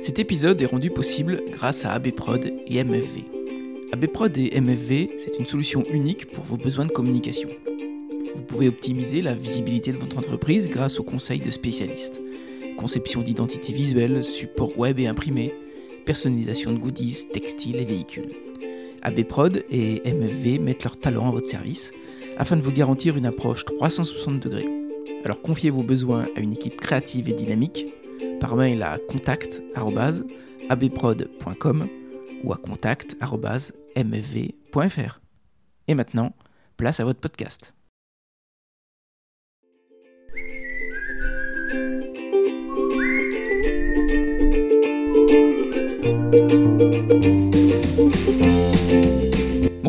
Cet épisode est rendu possible grâce à ABProd et MFV. ABProd et MFV, c'est une solution unique pour vos besoins de communication. Vous pouvez optimiser la visibilité de votre entreprise grâce aux conseils de spécialistes. Conception d'identité visuelle, support web et imprimé, personnalisation de goodies, textiles et véhicules. ABProd et MFV mettent leur talent à votre service afin de vous garantir une approche 360 degrés. Alors confiez vos besoins à une équipe créative et dynamique par mail à contact.abprod.com ou à contact.mfv.fr. Et maintenant, place à votre podcast.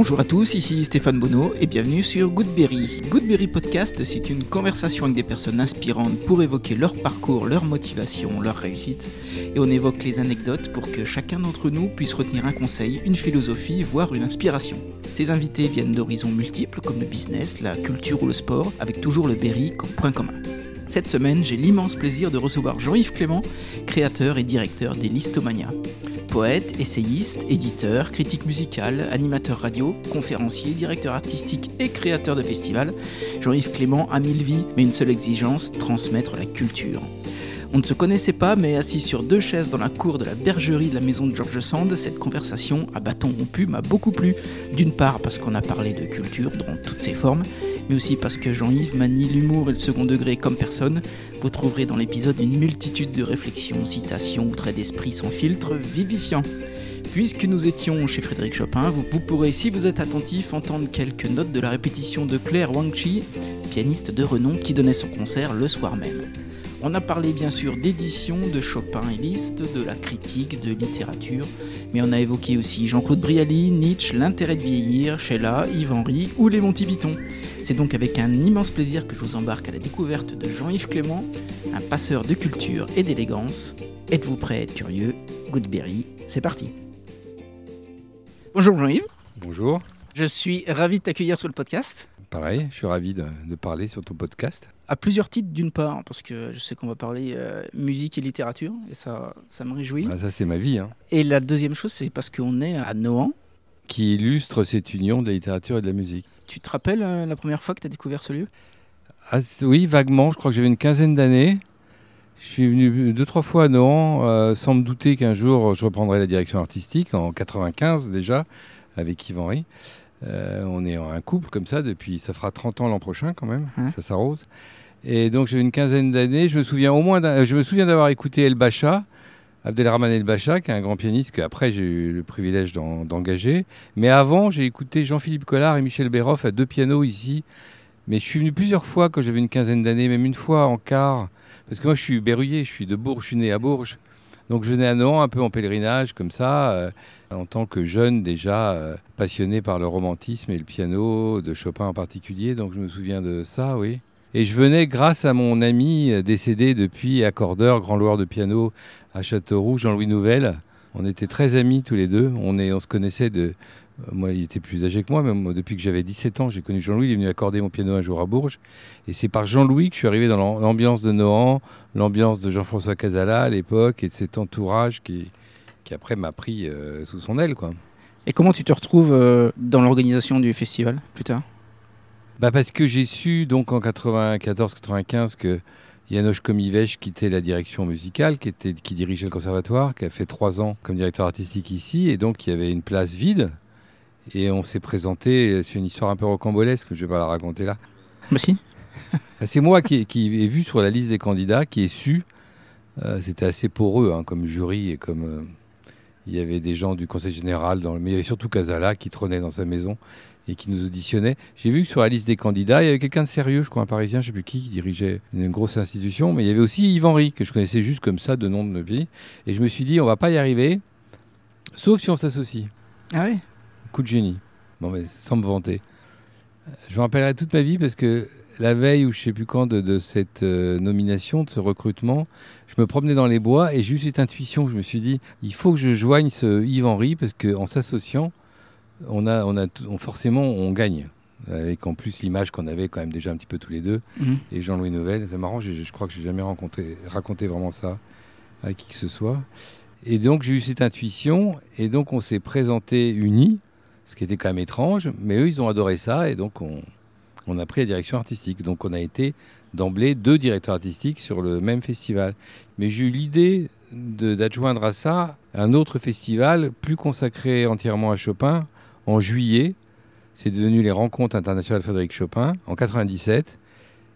Bonjour à tous, ici Stéphane Bonneau et bienvenue sur Goodberry. Goodberry Podcast, c'est une conversation avec des personnes inspirantes pour évoquer leur parcours, leur motivation, leur réussite. Et on évoque les anecdotes pour que chacun d'entre nous puisse retenir un conseil, une philosophie, voire une inspiration. Ces invités viennent d'horizons multiples comme le business, la culture ou le sport, avec toujours le Berry comme point commun. Cette semaine, j'ai l'immense plaisir de recevoir Jean-Yves Clément, créateur et directeur des Listomania. Poète, essayiste, éditeur, critique musical, animateur radio, conférencier, directeur artistique et créateur de festivals, Jean-Yves Clément a mille vies, mais une seule exigence, transmettre la culture. On ne se connaissait pas, mais assis sur deux chaises dans la cour de la bergerie de la maison de George Sand, cette conversation à bâton rompu m'a beaucoup plu. D'une part parce qu'on a parlé de culture dans toutes ses formes, mais aussi parce que Jean-Yves manie l'humour et le second degré comme personne. Vous trouverez dans l'épisode une multitude de réflexions, citations ou traits d'esprit sans filtre vivifiants. Puisque nous étions chez Frédéric Chopin, vous, vous, pourrez, si vous êtes attentif, entendre quelques notes de la répétition de Claire Wangchi, pianiste de renom qui donnait son concert le soir même. On a parlé bien sûr d'édition, de Chopin et Liszt, de la critique, de littérature, mais on a évoqué aussi Jean-Claude Brialy, Nietzsche, l'intérêt de vieillir, Sheila, Yves Henry ou les Monty Python. C'est donc avec un immense plaisir que je vous embarque à la découverte de Jean-Yves Clément, un passeur de culture et d'élégance. Êtes-vous prêt à être curieux Goodberry, c'est parti. Bonjour Jean-Yves. Bonjour. Je suis ravi de t'accueillir sur le podcast. Pareil, je suis ravi de, de, parler sur ton podcast. À plusieurs titres, d'une part, parce que je sais qu'on va parler euh, musique et littérature, et ça, ça me réjouit. Ah, ça, c'est ma vie. Hein. Et la deuxième chose, c'est parce qu'on est à Nohant. Qui illustre cette union de la littérature et de la musique. Tu te rappelles euh, la première fois que tu as découvert ce lieu? Ah, Oui, vaguement. Je crois que j'avais une quinzaine d'années. Je suis venu deux, trois fois à Nohant, euh, sans me douter qu'un jour je reprendrais la direction artistique, en 95 déjà, avec Yves Henry. Euh, on est un couple comme ça depuis, ça fera 30 ans l'an prochain quand même, ça s'arrose. Et donc j'avais une quinzaine d'années. Je me souviens au moins, je me souviens d'avoir écouté El Bacha, Abdelrahman El Bacha, qui est un grand pianiste qu'après j'ai eu le privilège d'engager. Mais avant, j'ai écouté Jean-Philippe Collard et Michel Béroff à deux pianos ici. Mais je suis venu plusieurs fois quand j'avais une quinzaine d'années, même une fois en quart, parce que moi je suis berruyer, je suis de Bourges, je suis né à Bourges. Donc je venais à Nohant un peu en pèlerinage comme ça, euh, en tant que jeune déjà euh, passionné par le romantisme et le piano, de Chopin en particulier. Donc je me souviens de ça, oui. Et je venais grâce à mon ami euh, décédé depuis, accordeur, grand loueur de piano à Châteauroux, Jean-Louis Nouvel. On était très amis tous les deux. On, on se connaissait de. Moi, il était plus âgé que moi, mais depuis que j'avais 17 ans, j'ai connu Jean-Louis. Il est venu accorder mon piano un jour à Bourges. Et c'est par Jean-Louis que je suis arrivé dans l'ambiance de Nohant, l'ambiance de Jean-François Casala à l'époque et de cet entourage qui, qui après m'a pris euh, sous son aile. Quoi. Et comment tu te retrouves euh, dans l'organisation du festival plus tard? Bah Parce que j'ai su donc en 94-95 que Janosch Komivech quittait la direction musicale, qui, était, qui dirigeait le conservatoire, qui a fait trois ans comme directeur artistique ici, et donc il y avait une place vide. Et on s'est présenté, c'est une histoire un peu rocambolesque, je ne vais pas la raconter là. Mais si. c'est moi qui, qui ai vu sur la liste des candidats, qui ai su, euh, c'était assez poreux hein, comme jury et comme... Euh, il y avait des gens du conseil général, dans le... mais il y avait surtout Casala qui trônait dans sa maison et qui nous auditionnait. J'ai vu que sur la liste des candidats, il y avait quelqu'un de sérieux, je crois un Parisien, je ne sais plus qui, qui dirigeait une grosse institution, mais il y avait aussi Yves Henry, que je connaissais juste comme ça, de nom de pays. Et je me suis dit, on va pas y arriver, sauf si on s'associe. Ah oui Coup de génie. Bon, mais sans me vanter. Je me rappellerai toute ma vie parce que la veille ou je sais plus quand de, de cette euh, nomination, de ce recrutement, je me promenais dans les bois et j'ai eu cette intuition. Je me suis dit, il faut que je joigne ce Yves Henry parce qu'en s'associant, on a, on a, on, forcément, on gagne. Avec en plus l'image qu'on avait quand même déjà un petit peu tous les deux. Mhm. Et Jean-Louis Nouvel, c'est marrant, je, je, crois que j'ai jamais rencontré, raconté vraiment ça. à qui que ce soit. Et donc j'ai eu cette intuition, et donc on s'est présenté unis, ce qui était quand même étrange, mais eux ils ont adoré ça, et donc on, on a pris la direction artistique. Donc on a été d'emblée deux directeurs artistiques sur le même festival. Mais j'ai eu l'idée d'adjoindre à ça un autre festival plus consacré entièrement à Chopin en juillet. C'est devenu les Rencontres internationales Frédéric Chopin en 97.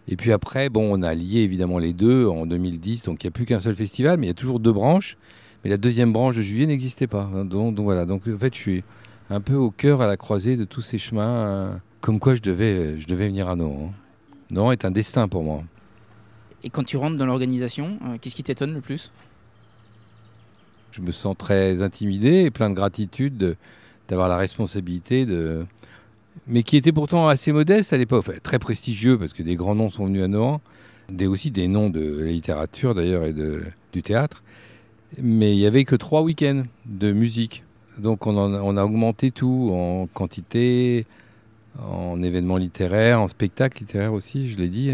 Et puis après, bon, on a lié évidemment les deux en 2010, donc il n'y a plus qu'un seul festival, mais il y a toujours deux branches. Mais la deuxième branche de juillet n'existait pas. Hein. Donc, voilà, donc en fait, je suis un peu au cœur, à la croisée de tous ces chemins, hein. comme quoi je devais, je devais venir à Nohant. Nohant est un destin pour moi. Et quand tu rentres dans l'organisation, euh, qu'est-ce qui t'étonne le plus? Je me sens très intimidé et plein de gratitude d'avoir la responsabilité de, mais qui était pourtant assez modeste à l'époque, très prestigieux parce que des grands noms sont venus à Nohant, des, aussi des noms de la littérature d'ailleurs et de, du théâtre. Mais il n'y avait que trois week-ends de musique. Donc on, a augmenté tout en quantité, en événements littéraires, en spectacles littéraires aussi, je l'ai dit.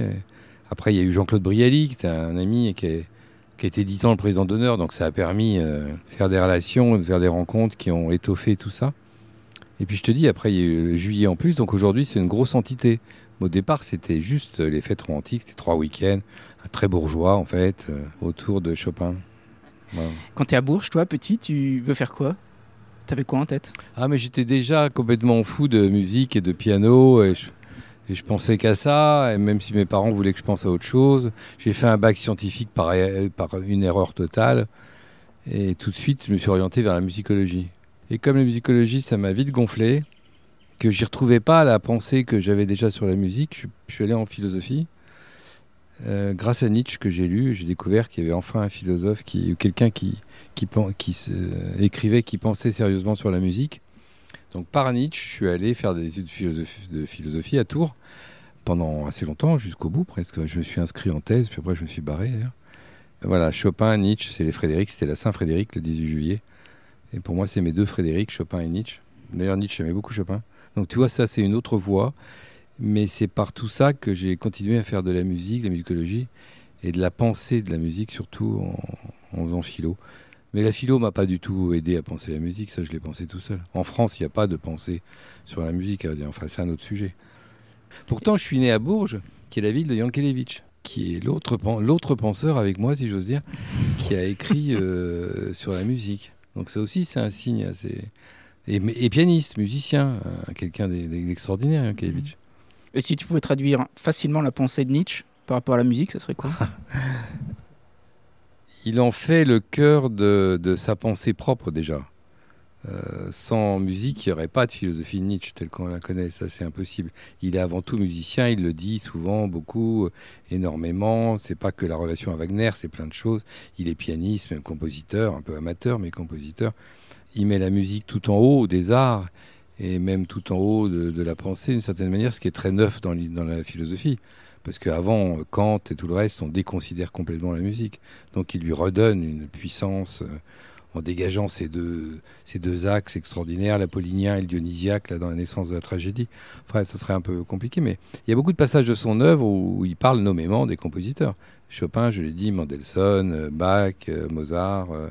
Après, il y a eu Jean-Claude Brialy, qui était un ami qui, est, qui était dix ans le président d'honneur, donc ça a permis euh, de faire des relations, de faire des rencontres qui ont étoffé tout ça. Et puis je te dis, après, il y a eu juillet en plus, donc aujourd'hui, c'est une grosse entité. Au départ, c'était juste les fêtes romantiques, c'était trois week-ends, très bourgeois, en fait, euh, autour de Chopin. Quand tu es à Bourges, toi, petit, tu veux faire quoi? T'avais quoi en tête? Ah, mais j'étais déjà complètement fou de musique et de piano, et je, pensais qu'à ça, et même si mes parents voulaient que je pense à autre chose. J'ai fait un bac scientifique par, par une erreur totale, et tout de suite, je me suis orienté vers la musicologie. Et comme la musicologie, ça m'a vite gonflé, que j'y retrouvais pas la pensée que j'avais déjà sur la musique, je, suis allé en philosophie. Euh, grâce à Nietzsche que j'ai lu, j'ai découvert qu'il y avait enfin un philosophe qui, ou quelqu'un qui, écrivait, qui pensait sérieusement sur la musique. Donc par Nietzsche, je suis allé faire des études de philosophie, à Tours pendant assez longtemps, jusqu'au bout presque. Je me suis inscrit en thèse, puis après je me suis barré. Voilà, Chopin, Nietzsche, c'est Frédéric, c'était la Saint-Frédéric le 18 juillet. Et pour moi, c'est mes deux Frédéric, Chopin et Nietzsche. D'ailleurs, Nietzsche aimait beaucoup Chopin. Donc tu vois, ça, c'est une autre voie. Mais c'est par tout ça que j'ai continué à faire de la musique, de la musicologie, et de la pensée de la musique, surtout en, faisant philo. Mais la philo m'a pas du tout aidé à penser la musique, ça je l'ai pensé tout seul. En France, il n'y a pas de pensée sur la musique, enfin c'est un autre sujet. Pourtant, je suis né à Bourges, qui est la ville de Yankelevitch, qui est l'autre penseur avec moi, si j'ose dire, qui a écrit euh, sur la musique. Donc ça aussi, c'est un signe assez... Et, pianiste, musicien, euh, quelqu'un d'extraordinaire, hein, Kelevitch. Et si tu pouvais traduire facilement la pensée de Nietzsche par rapport à la musique, ça serait quoi? Il en fait le cœur de, de sa pensée propre déjà. Euh, sans musique, il n'y aurait pas de philosophie de Nietzsche telle qu'on la connaît, ça c'est impossible. Il est avant tout musicien, il le dit souvent, beaucoup, énormément. C'est pas que la relation à Wagner, c'est plein de choses. Il est pianiste, même compositeur, un peu amateur, mais compositeur. Il met la musique tout en haut des arts et même tout en haut de, la pensée, d'une certaine manière, ce qui est très neuf dans, la philosophie. Parce qu'avant, Kant et tout le reste, on déconsidère complètement la musique. Donc il lui redonne une puissance. Euh, en dégageant ces deux, axes extraordinaires, l'apollinien et le dionysiaque, là, dans la naissance de la tragédie. Enfin, ce serait un peu compliqué, mais il y a beaucoup de passages de son œuvre où, il parle nommément des compositeurs. Chopin, je l'ai dit, Mendelssohn, euh, Bach, euh, Mozart. Euh,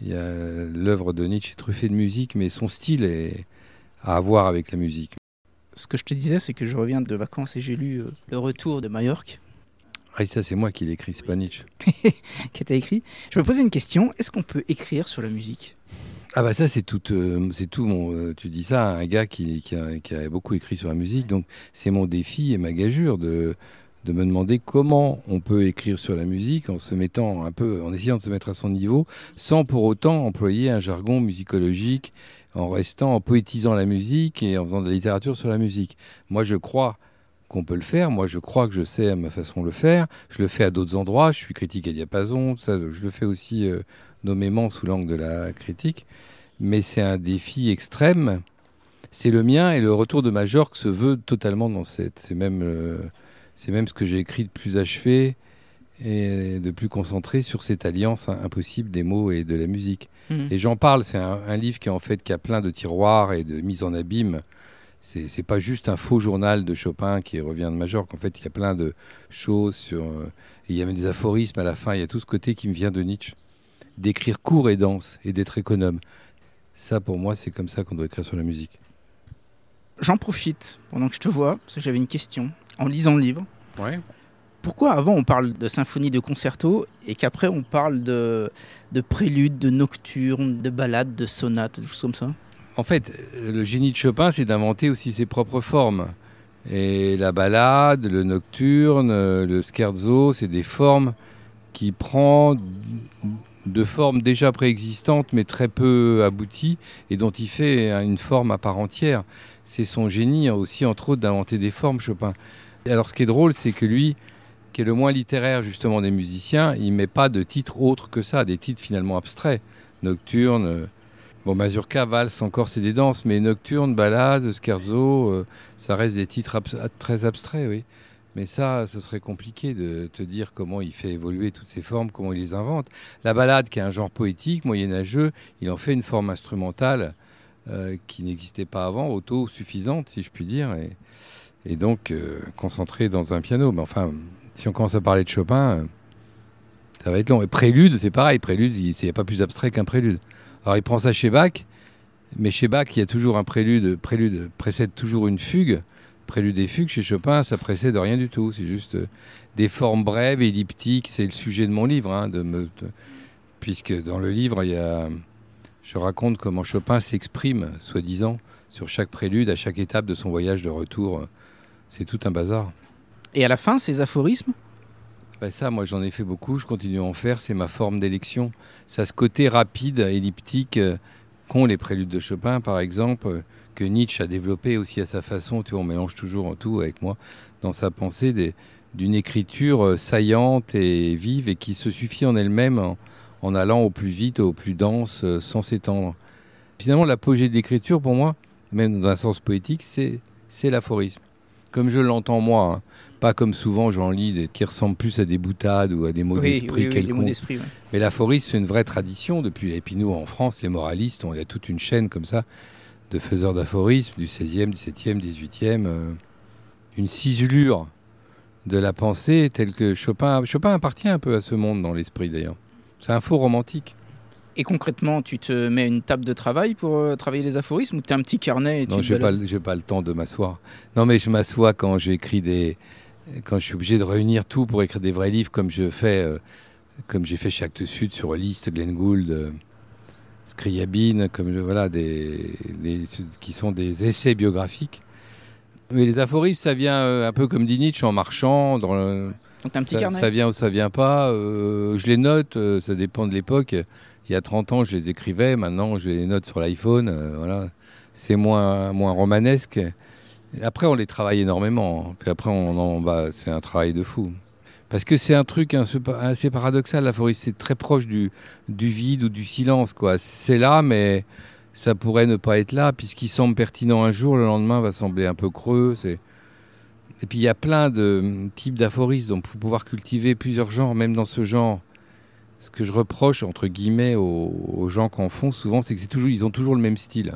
il y a l'œuvre de Nietzsche est truffée de musique, mais son style est à avoir avec la musique. Ce que je te disais, c'est que je reviens de vacances et j'ai lu Le Retour de Majorque ah, ça, c'est moi qui l'écris, c'est pas Nietzsche. qui t'a écrit. Je me posais une question est-ce qu'on peut écrire sur la musique? Ah bah ça c'est tout, euh, c'est tout mon. Euh, tu dis ça à un gars qui, qui, a, beaucoup écrit sur la musique, donc c'est mon défi et ma gageure de, de me demander comment on peut écrire sur la musique en se mettant un peu, en essayant de se mettre à son niveau, sans pour autant employer un jargon musicologique, en restant, en poétisant la musique et en faisant de la littérature sur la musique. Moi je crois qu'on peut le faire. Moi, je crois que je sais à ma façon de le faire. Je le fais à d'autres endroits. Je suis critique à diapason. Ça, je le fais aussi euh, nommément sous l'angle de la critique. Mais c'est un défi extrême. C'est le mien et le retour de Majorque se veut totalement dans cette. C'est même, euh, c'est même ce que j'ai écrit de plus achevé et de plus concentré sur cette alliance impossible des mots et de la musique. Mmh. Et j'en parle. C'est un, un, livre qui en fait qui a plein de tiroirs et de mise en abîme c'est pas juste un faux journal de Chopin qui revient de Majorque. En fait, il y a plein de choses sur. Euh, il y a même des aphorismes à la fin. Il y a tout ce côté qui me vient de Nietzsche. d'écrire court et dense et d'être économe. Ça, pour moi, c'est comme ça qu'on doit écrire sur la musique. J'en profite pendant que je te vois, parce que j'avais une question. En lisant le livre, Ouais. pourquoi avant on parle de symphonie, de concerto, et qu'après on parle de, de prélude, de nocturne, de ballade, de sonate, choses comme ça? En fait, euh, le génie de Chopin, c'est d'inventer aussi ses propres formes. Et la ballade, le nocturne, euh, le scherzo, c'est des formes qui prend de formes déjà préexistantes mais très peu abouties et dont il fait une forme à part entière. C'est son génie hein, aussi, entre autres, d'inventer des formes, Chopin. Alors ce qui est drôle, c'est que lui, qui est le moins littéraire justement des musiciens, il met pas de titres autres que ça, des titres finalement abstraits. Nocturne, euh, Bon, Mazurka, valse, encore c'est des danses, mais nocturne, ballade, scherzo, euh, ça reste des titres très abstraits, oui. Mais ça, ce serait compliqué de te dire comment il fait évoluer toutes ces formes, comment il les invente. La ballade, qui est un genre poétique, moyenâgeux, il en fait une forme instrumentale euh, qui n'existait pas avant, auto-suffisante, si je puis dire, et, donc euh, concentrée dans un piano. Mais enfin, si on commence à parler de Chopin, ça va être long. Et prélude, c'est pareil, prélude, il n'y a pas plus abstrait qu'un prélude. Alors il prend ça chez Bach, mais chez Bach, il y a toujours un prélude. Prélude précède toujours une fugue. Prélude et fugue, chez Chopin, ça précède rien du tout. C'est juste euh, des formes brèves, elliptiques. C'est le sujet de mon livre, hein, puisque dans le livre, je raconte comment Chopin s'exprime, soi-disant, sur chaque prélude, à chaque étape de son voyage de retour. C'est tout un bazar. Et à la fin, ces aphorismes? Ben ça, moi j'en ai fait beaucoup, je continue à en faire, c'est ma forme d'élection. Ça ce côté rapide, elliptique, euh, qu'ont les préludes de Chopin par exemple, euh, que Nietzsche a développé aussi à sa façon, tu vois, on mélange toujours tout avec moi, dans sa pensée d'une écriture euh, saillante et vive et qui se suffit en elle-même en, en allant au plus vite, au plus dense, sans s'étendre. Finalement, l'apogée de l'écriture, pour moi, même dans un sens poétique, c'est c'est l'aphorisme. Comme je l'entends moi, hein. Pas comme souvent j'en lis des, qui ressemblent plus à des boutades ou à des mots Oui, d'esprit oui, d'esprit. ouais. Mais l'aphorisme, c'est une vraie tradition depuis. Et puis nous, en France, les moralistes, on il y a toute une chaîne comme ça de faiseurs d'aphorismes du 16e, 17e, 18e. euh, une ciselure de la pensée telle que Chopin. Chopin appartient un peu à ce monde dans l'esprit d'ailleurs. C'est un faux romantique. Et concrètement, tu te mets une table de travail pour euh, travailler les aphorismes ou tu as un petit carnet et Non, pas, le- j'ai pas le temps de m'asseoir. Non, mais je m'assois quand j'écris des, quand je suis obligé de réunir tout pour écrire des vrais livres, comme je fais, euh, comme j'ai fait chez Actes Sud sur Liszt, Glenn Gould, euh, Scriabine, comme je- voilà, des, des- qui sont des essais biographiques. Mais les aphorismes, ça vient euh, un peu comme dit Nietzsche en marchant. Dans le- Donc un petit ça, carnet ça vient ou ça vient pas. euh, je les note, ça dépend de l'époque. Il y a 30 ans, je les écrivais. Maintenant, je les note sur l'iPhone. voilà. C'est moins, moins romanesque. Après, on les travaille énormément. Puis après, on va. C'est un travail de fou. Parce que c'est un truc assez paradoxal, l'aphorisme. C'est très proche du, vide ou du silence. quoi. C'est là, mais ça pourrait ne pas être là, puisqu'il semble pertinent un jour, le lendemain va sembler un peu creux. C'est... Et puis il y a plein de types d'aphorismes, donc faut pouvoir cultiver plusieurs genres, même dans ce genre. Ce que je reproche, entre guillemets, aux, aux gens qui en font souvent, c'est que ont toujours le même style.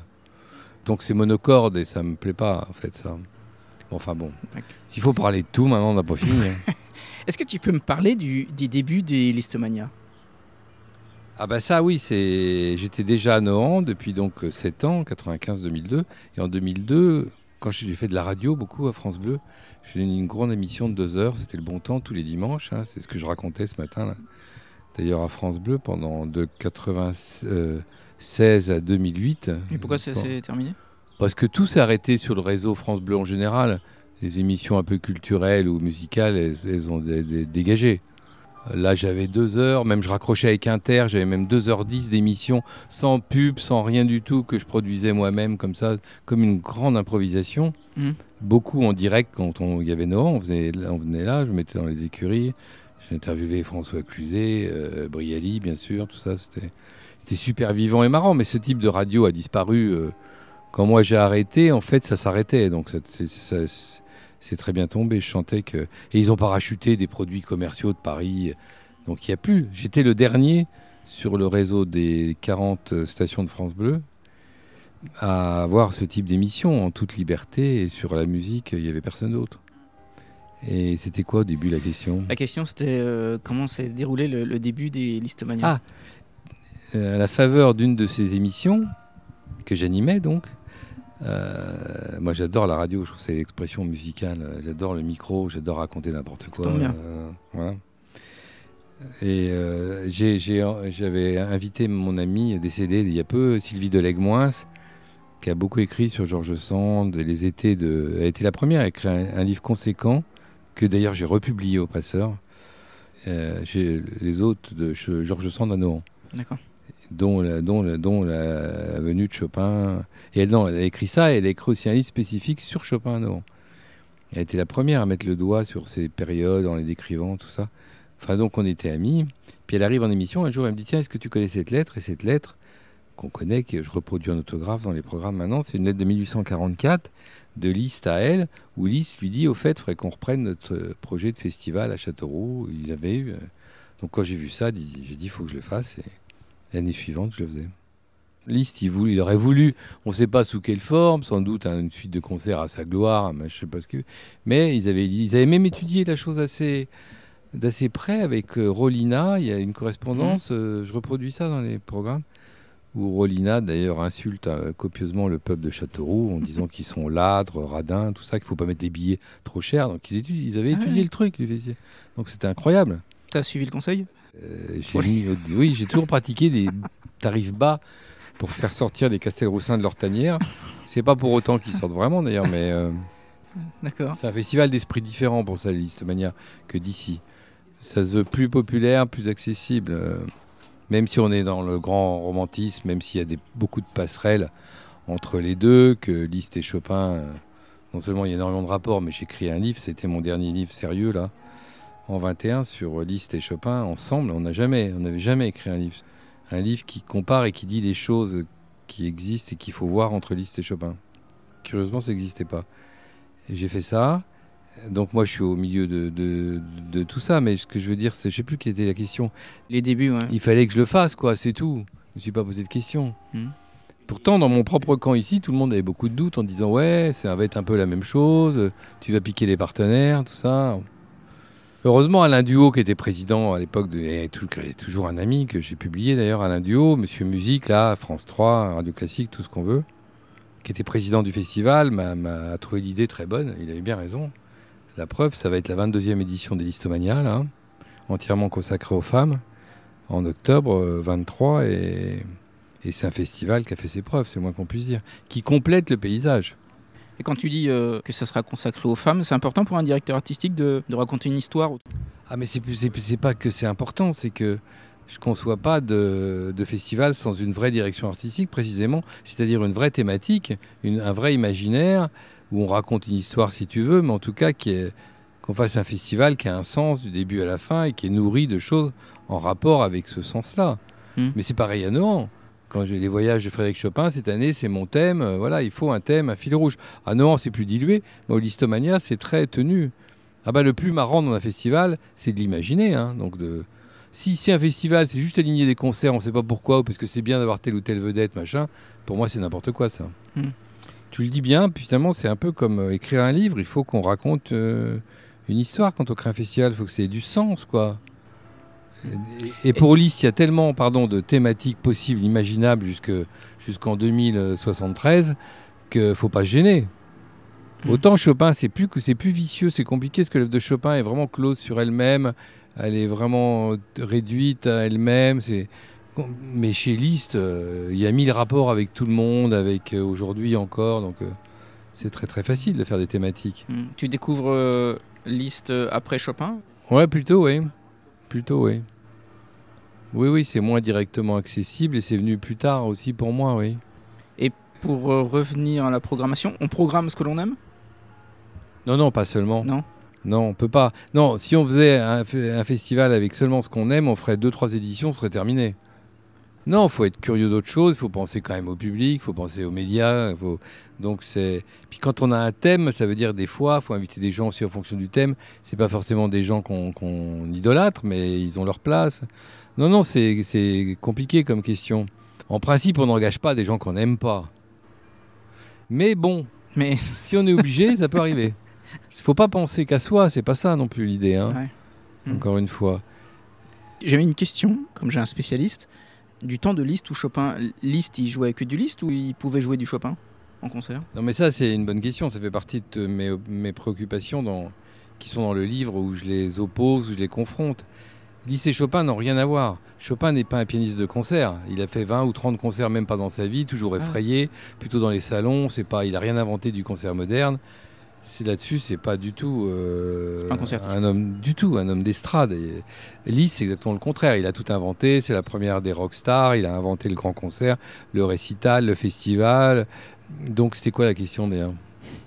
Donc c'est monocorde et ça me plaît pas, en fait, ça. Bon, Enfin bon, s'il faut parler de tout, maintenant on n'a pas fini. hein. Est-ce que tu peux me parler du, des débuts des Listomania Ah bah ça oui, c'est j'étais déjà à Nohant depuis donc 7 ans, 95-2002 et en 2002 quand j'ai fait de la radio beaucoup à France Bleu, j'ai eu une grande émission de deux heures, c'était le bon temps tous les dimanches, hein, c'est ce que je racontais ce matin là. D'ailleurs à France Bleu pendant de 96 à 2008. Et pourquoi s'est terminé? Parce que tout s'est arrêté sur le réseau France Bleu en général. Les émissions un peu culturelles ou musicales, elles, elles ont dé- dé- dégagé. Là, j'avais deux heures, même je raccrochais avec Inter, j'avais même 2h10 d'émissions sans pub, sans rien du tout, que je produisais moi-même comme ça, comme une grande improvisation. Mhm. Beaucoup en direct quand on, il y avait Nohant, on, faisait, on venait là, je me mettais dans les écuries, j'ai interviewé François Cluzet, euh, Brialy, bien sûr, tout ça, c'était c'était super vivant et marrant, mais ce type de radio a disparu. euh, quand moi j'ai arrêté, en fait, ça s'arrêtait. Donc c'est- très bien tombé. Je chantais que. Et ils ont parachuté des produits commerciaux de Paris. Donc il n'y a plus. J'étais le dernier sur le réseau des 40 stations de France Bleu à avoir ce type d'émission en toute liberté. Et sur la musique, il n'y avait personne d'autre. Et c'était quoi au début la question? La question c'était euh, comment s'est déroulé le, le début des Ah, à la faveur d'une de ces émissions que j'animais donc. euh, moi j'adore la radio, je trouve que c'est l'expression musicale, euh, j'adore le micro, j'adore raconter n'importe quoi. euh, voilà. Et euh, j'avais invité mon ami décédé il y a peu, Sylvie Delegmoins, qui a beaucoup écrit sur Georges Sand, les étés de. Elle a été la première à écrire un, un livre conséquent, que d'ailleurs j'ai republié au passeur. Euh, j'ai les hôtes de Georges Sand à Nohant D'accord. Dont la, venue de Chopin. Et elle, non, elle a écrit ça et elle a écrit aussi un livre spécifique sur Chopin à Nohant. Elle été la première à mettre le doigt sur ces périodes en les décrivant, tout ça. Enfin, donc on était amis. Puis elle arrive en émission, un jour elle me dit Tiens, est-ce que tu connais cette lettre? Et cette lettre, qu'on connaît, que je reproduis en autographe dans les programmes maintenant, c'est une lettre de 1844 de Liszt à elle, où Liszt lui dit Au fait, il faudrait qu'on reprenne notre euh, projet de festival à Châteauroux. Il avait eu. euh, Donc quand j'ai vu ça, j'ai dit Il faut que je le fasse. Et l'année suivante, je le faisais. Liszt, il, voulait- il aurait voulu, on ne sait pas sous quelle forme, sans doute hein, une suite de concerts à sa gloire, mais je sais pas ce que. Mais ils avaient, ils avaient même étudié la chose assez, d'assez près avec euh, Rolina. Il y a une correspondance, euh, je reproduis ça dans les programmes, où Rolina d'ailleurs insulte euh, copieusement le peuple de Châteauroux en disant qu'ils sont ladres, radins, tout ça, qu'il faut pas mettre les billets trop chers. Donc ils, étudient- ils avaient Ah étudié ouais. le truc. Donc c'était incroyable. T'as suivi le conseil? Euh, j'ai mis- oui, j'ai toujours pratiqué des tarifs bas pour faire sortir des Castelroussins de leur tanière. C'est pas pour autant qu'ils sortent vraiment d'ailleurs, mais euh, c'est un festival d'esprit différent pour ça, Listomania, que d'ici. Ça se veut plus populaire, plus accessible. euh, même si on est dans le grand romantisme, même s'il y a des, beaucoup de passerelles entre les deux, que Liszt et Chopin, euh, non seulement il y a énormément de rapports, mais j'ai écrit un livre, c'était mon dernier livre sérieux là, en 21 sur Liszt et Chopin ensemble. On n'a jamais, on n'avait jamais écrit un livre, un livre qui compare et qui dit les choses qui existent et qu'il faut voir entre Liszt et Chopin. Curieusement, ça n'existait pas. J'ai fait ça. Donc moi, je suis au milieu de, de- de tout ça, mais ce que je veux dire, c'est, je sais plus quelle était la question. Les débuts, ouais. Il fallait que je le fasse, quoi, c'est tout. Je me suis pas posé de questions. Mhm. Pourtant, dans mon propre camp ici, tout le monde avait beaucoup de doutes en disant ouais, ça va être un peu la même chose. Tu vas piquer les partenaires, tout ça. Heureusement, Alain Duhaut, qui était président à l'époque, et toujours un ami que j'ai publié d'ailleurs, Alain Duhaut, Monsieur Musique, là, France 3, Radio Classique, tout ce qu'on veut, qui était président du festival, m'a, trouvé l'idée très bonne. Il avait bien raison. La preuve, ça va être la 22e édition des Listomania, là, entièrement consacrée aux femmes, en octobre euh, 23, et, et c'est un festival qui a fait ses preuves, c'est le moins qu'on puisse dire, qui complète le paysage. Et quand tu dis euh, que ça sera consacré aux femmes, c'est important pour un directeur artistique de, de raconter une histoire Ah mais c'est, pas que c'est important, c'est que je conçois pas de, de festival sans une vraie direction artistique précisément, c'est-à-dire une vraie thématique, une- un vrai imaginaire où on raconte une histoire si tu veux, mais en tout cas qui est- qu'on fasse un festival qui a un sens du début à la fin et qui est nourri de choses en rapport avec ce sens-là. Mm. Mais c'est pareil à Nohant. Quand j'ai les voyages de Frédéric Chopin, cette année, c'est mon thème. euh, voilà, il faut un thème, un fil rouge. À Nohant, c'est plus dilué, mais au Listomania, c'est très tenu. Ah bah le plus marrant dans un festival, c'est de l'imaginer. hein. Donc de... Si c'est un festival, c'est juste aligner des concerts, on ne sait pas pourquoi, ou parce que c'est bien d'avoir telle ou telle vedette, machin, pour moi c'est n'importe quoi ça. Mm. Tu le dis bien, puis finalement c'est un peu comme euh, écrire un livre, il faut qu'on raconte euh, une histoire quand on crée un festival, il faut que ça ait du sens quoi. Et, pour Ulysse, il y a tellement pardon, de thématiques possibles, imaginables jusque- jusqu'en 2073 qu'il faut pas se gêner. Mm. Autant Chopin, c'est plus c'est plus vicieux, c'est compliqué, parce que l'œuvre de Chopin est vraiment close sur elle-même, elle est vraiment euh, réduite à elle-même. C'est mais chez Liszt, euh, il y a mille rapports avec tout le monde, avec euh, aujourd'hui encore, donc euh, c'est très très facile de faire des thématiques. Hmm. Tu découvres Liszt après Chopin? Ouais, plutôt, oui, plutôt, oui. Oui, oui, c'est moins directement accessible et c'est venu plus tard aussi pour moi, oui. Pour euh, revenir à la programmation, on programme ce que l'on aime? Non, non, pas seulement. Non? Non, on peut pas. Non, si on faisait un festival avec seulement ce qu'on aime, on ferait deux, trois éditions, ce serait terminé. Non, il faut être curieux d'autre chose, il faut penser quand même au public, il faut penser aux médias. faut- Donc c'est. Puis quand on a un thème, ça veut dire des fois, il faut inviter des gens aussi en fonction du thème. C'est pas forcément des gens qu'on qu'on idolâtre, mais ils ont leur place. Non, non, c'est c'est compliqué comme question. En principe, on n'engage pas des gens qu'on n'aime pas. Mais bon, Mais si on est obligé, ça peut arriver. Il faut pas penser qu'à soi, c'est pas ça non plus l'idée. hein. Ouais. Encore une fois. j'avais une question, comme j'ai un spécialiste. Du temps de Liszt ou Chopin? Liszt, il jouait que du Liszt ou il pouvait jouer du Chopin en concert? Non, mais ça, c'est une bonne question. Ça fait partie de mes, mes préoccupations dans, qui sont dans le livre où je les oppose, où je les confronte. Liszt et Chopin n'ont rien à voir. Chopin n'est pas un pianiste de concert. Il a fait 20 ou 30 concerts, même pas dans sa vie, toujours effrayé, plutôt dans les salons. C'est pas, il a rien inventé du concert moderne. C'est là-dessus, c'est pas du tout euh, un, un, homme du tout, un homme d'estrade. Liszt, c'est exactement le contraire. Il a tout inventé. C'est la première des rockstars. Il a inventé le grand concert, le récital, le festival. Donc, c'était quoi la question d'ailleurs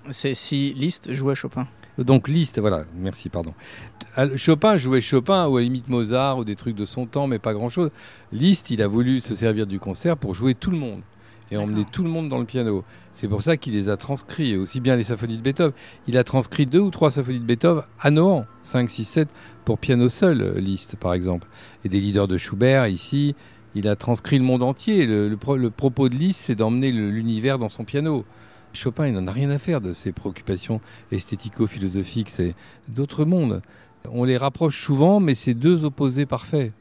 C'est si Liszt jouait Chopin. Donc Liszt, voilà, merci, pardon. Chopin jouait Chopin ou à la limite Mozart ou des trucs de son temps, mais pas grand-chose. Liszt, il a voulu se servir du concert pour jouer tout le monde et emmener tout le monde dans le piano. C'est pour ça qu'il les a transcrits, aussi bien les symphonies de Beethoven. Il a transcrit deux ou trois symphonies de Beethoven à Nohant, 5, 6, 7, pour piano seul, Liszt par exemple. Et des leaders de Schubert ici, il a transcrit le monde entier. Le, propos de Liszt, c'est d'emmener l'univers dans son piano. Chopin, il n'en a rien à faire de ses préoccupations esthético-philosophiques, c'est d'autres mondes. On les rapproche souvent, mais c'est deux opposés parfaits.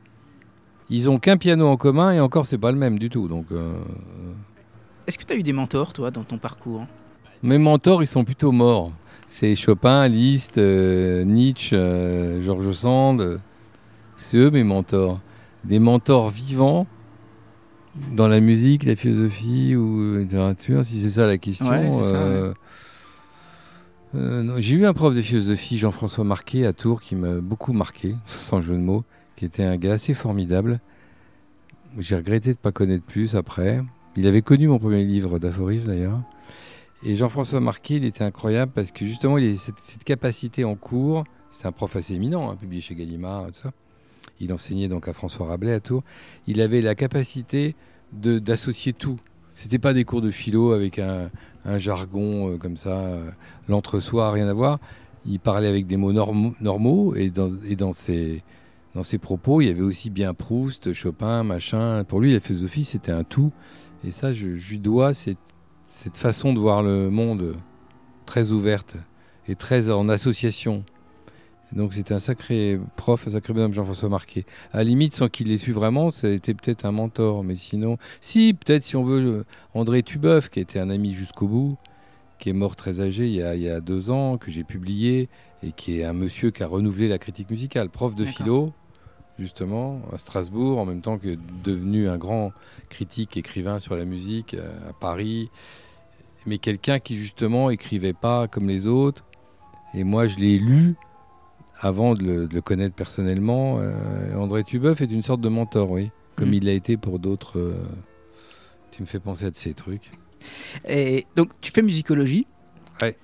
Ils ont qu'un piano en commun et encore, c'est pas le même du tout. Donc, euh, Est-ce que tu as eu des mentors, toi, dans ton parcours? Mes mentors, ils sont plutôt morts. C'est Chopin, Liszt, euh, Nietzsche, euh, Georges Sand. C'est eux mes mentors. Des mentors vivants, dans la musique, la philosophie ou la littérature, si c'est ça la question. Euh, euh, j'ai eu un prof de philosophie, Jean-François Marquet, à Tours, qui m'a beaucoup marqué, sans jeu de mots, qui était un gars assez formidable. J'ai regretté de ne pas connaître plus après. Il avait connu mon premier livre d'aphorisme d'ailleurs. Et Jean-François Marquet, il était incroyable parce que justement, il avait cette, capacité en cours. C'était un prof assez éminent, hein, publié chez Gallimard, tout ça il enseignait donc à François Rabelais à Tours, il avait la capacité d'associer tout. C'était pas des cours de philo avec un, jargon euh, comme ça, euh, l'entre-soi, rien à voir. Il parlait avec des mots normaux et, dans, et dans, ses, dans ses propos, il y avait aussi bien Proust, Chopin, machin. Pour lui, la philosophie, c'était un tout. Et ça, je, je lui dois cette, cette façon de voir le monde très ouverte et très en association. Donc c'était un sacré prof, un sacré bonhomme, Jean-François Marquet. À la limite, sans qu'il les su vraiment, ça a été peut-être un mentor. Mais sinon, si, peut-être si on veut, euh, André Tubeuf, qui était un ami jusqu'au bout, qui est mort très âgé il y a, deux ans, que j'ai publié, et qui est un monsieur qui a renouvelé la critique musicale, prof de philo, justement, à Strasbourg, en même temps que devenu un grand critique, écrivain sur la musique euh, à Paris, mais quelqu'un qui justement écrivait pas comme les autres. Et moi, je l'ai lu avant de le, connaître personnellement, euh, André Tubeuf est une sorte de mentor, oui, comme mm. il l'a été pour d'autres. Euh, tu me fais penser à de ces trucs. Et donc, tu fais musicologie. Ouais.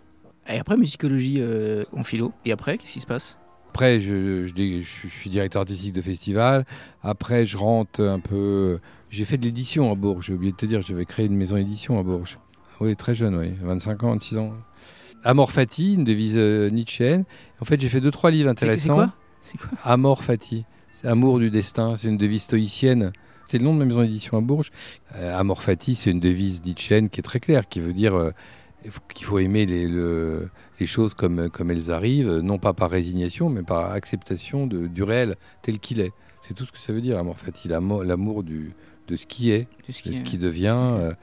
Et après, musicologie euh, en philo. Et après, qu'est-ce qui se passe? Après, je, je, suis directeur artistique de festival. Après, je rentre un peu. J'ai fait de l'édition à Bourges. J'ai oublié de te dire, j'avais créé une maison d'édition à Bourges. Oui, très jeune, oui. 25 ans, 26 ans. Amor Fati, une devise euh, nietzschéenne. En fait, j'ai fait deux trois livres intéressants. C'est quoi, Amor Fati, c'est amour du destin. C'est une devise stoïcienne. C'est le nom de ma maison d'édition à Bourges. Euh, Amor Fati, c'est une devise nietzschéenne qui est très claire, qui veut dire euh, qu'il faut aimer les, les, choses comme, comme elles arrivent, non pas par résignation, mais par acceptation de, du réel tel qu'il est. C'est tout ce que ça veut dire, Amor Fati, l'amour de ce qui est, de ce qui, devient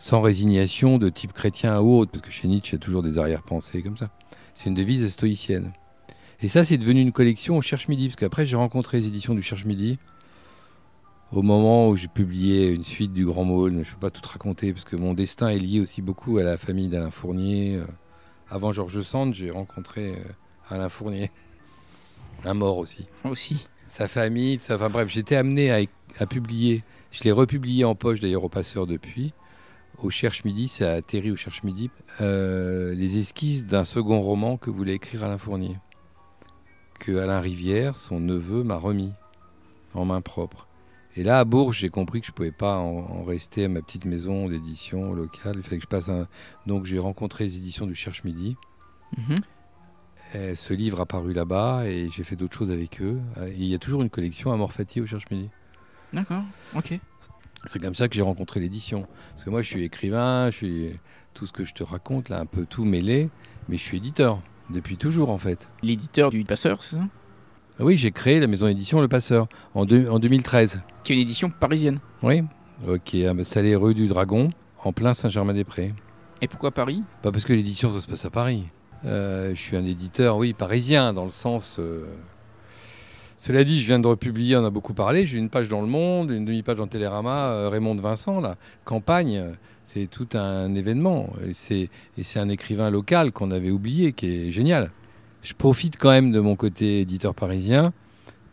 sans résignation de type chrétien ou autre, parce que chez Nietzsche, il y a toujours des arrière-pensées comme ça. C'est une devise stoïcienne. Et ça, c'est devenu une collection au Cherche Midi, parce qu'après, j'ai rencontré les éditions du Cherche Midi, au moment où j'ai publié une suite du Grand Maul, je ne peux pas tout raconter, parce que mon destin est lié aussi beaucoup à la famille d'Alain Fournier. Euh, avant Georges Sand, j'ai rencontré euh, Alain Fournier, un mort aussi. Aussi. Sa famille, enfin bref, j'étais amené à, à publier, je l'ai republié en poche d'ailleurs au passeur depuis, au Cherche Midi, ça a atterri au Cherche Midi, euh, les esquisses d'un second roman que voulait écrire Alain Fournier, que Alain Rivière, son neveu, m'a remis en main propre. Et là, à Bourges, j'ai compris que je ne pouvais pas en, rester à ma petite maison d'édition locale. Il fallait que je passe un... Donc j'ai rencontré les éditions du Cherche Midi. Mhm. ce livre a paru là-bas et j'ai fait d'autres choses avec eux. il y a toujours une collection à Morfati au Cherche Midi. D'accord, ok. C'est comme ça que j'ai rencontré l'édition. Parce que moi, je suis écrivain, je suis tout ce que je te raconte, là, un peu tout mêlé, mais je suis éditeur, depuis toujours, en fait. L'éditeur du passeur, c'est ça? Oui, j'ai créé la maison d'édition Le Passeur en, en 2013. Qui est une édition parisienne. Oui, qui est installée rue du Dragon, en plein Saint-Germain-des-Prés. Et pourquoi Paris? Pas Parce que l'édition, ça se passe à Paris. Euh, je suis un éditeur, oui, parisien, dans le sens... Euh, cela dit, je viens de republier, on a beaucoup parlé, j'ai une page dans Le Monde, une demi-page dans Télérama, euh, Raymond de Vincent, la campagne, c'est tout un événement. Et c'est un écrivain local qu'on avait oublié, qui est génial. Je profite quand même de mon côté éditeur parisien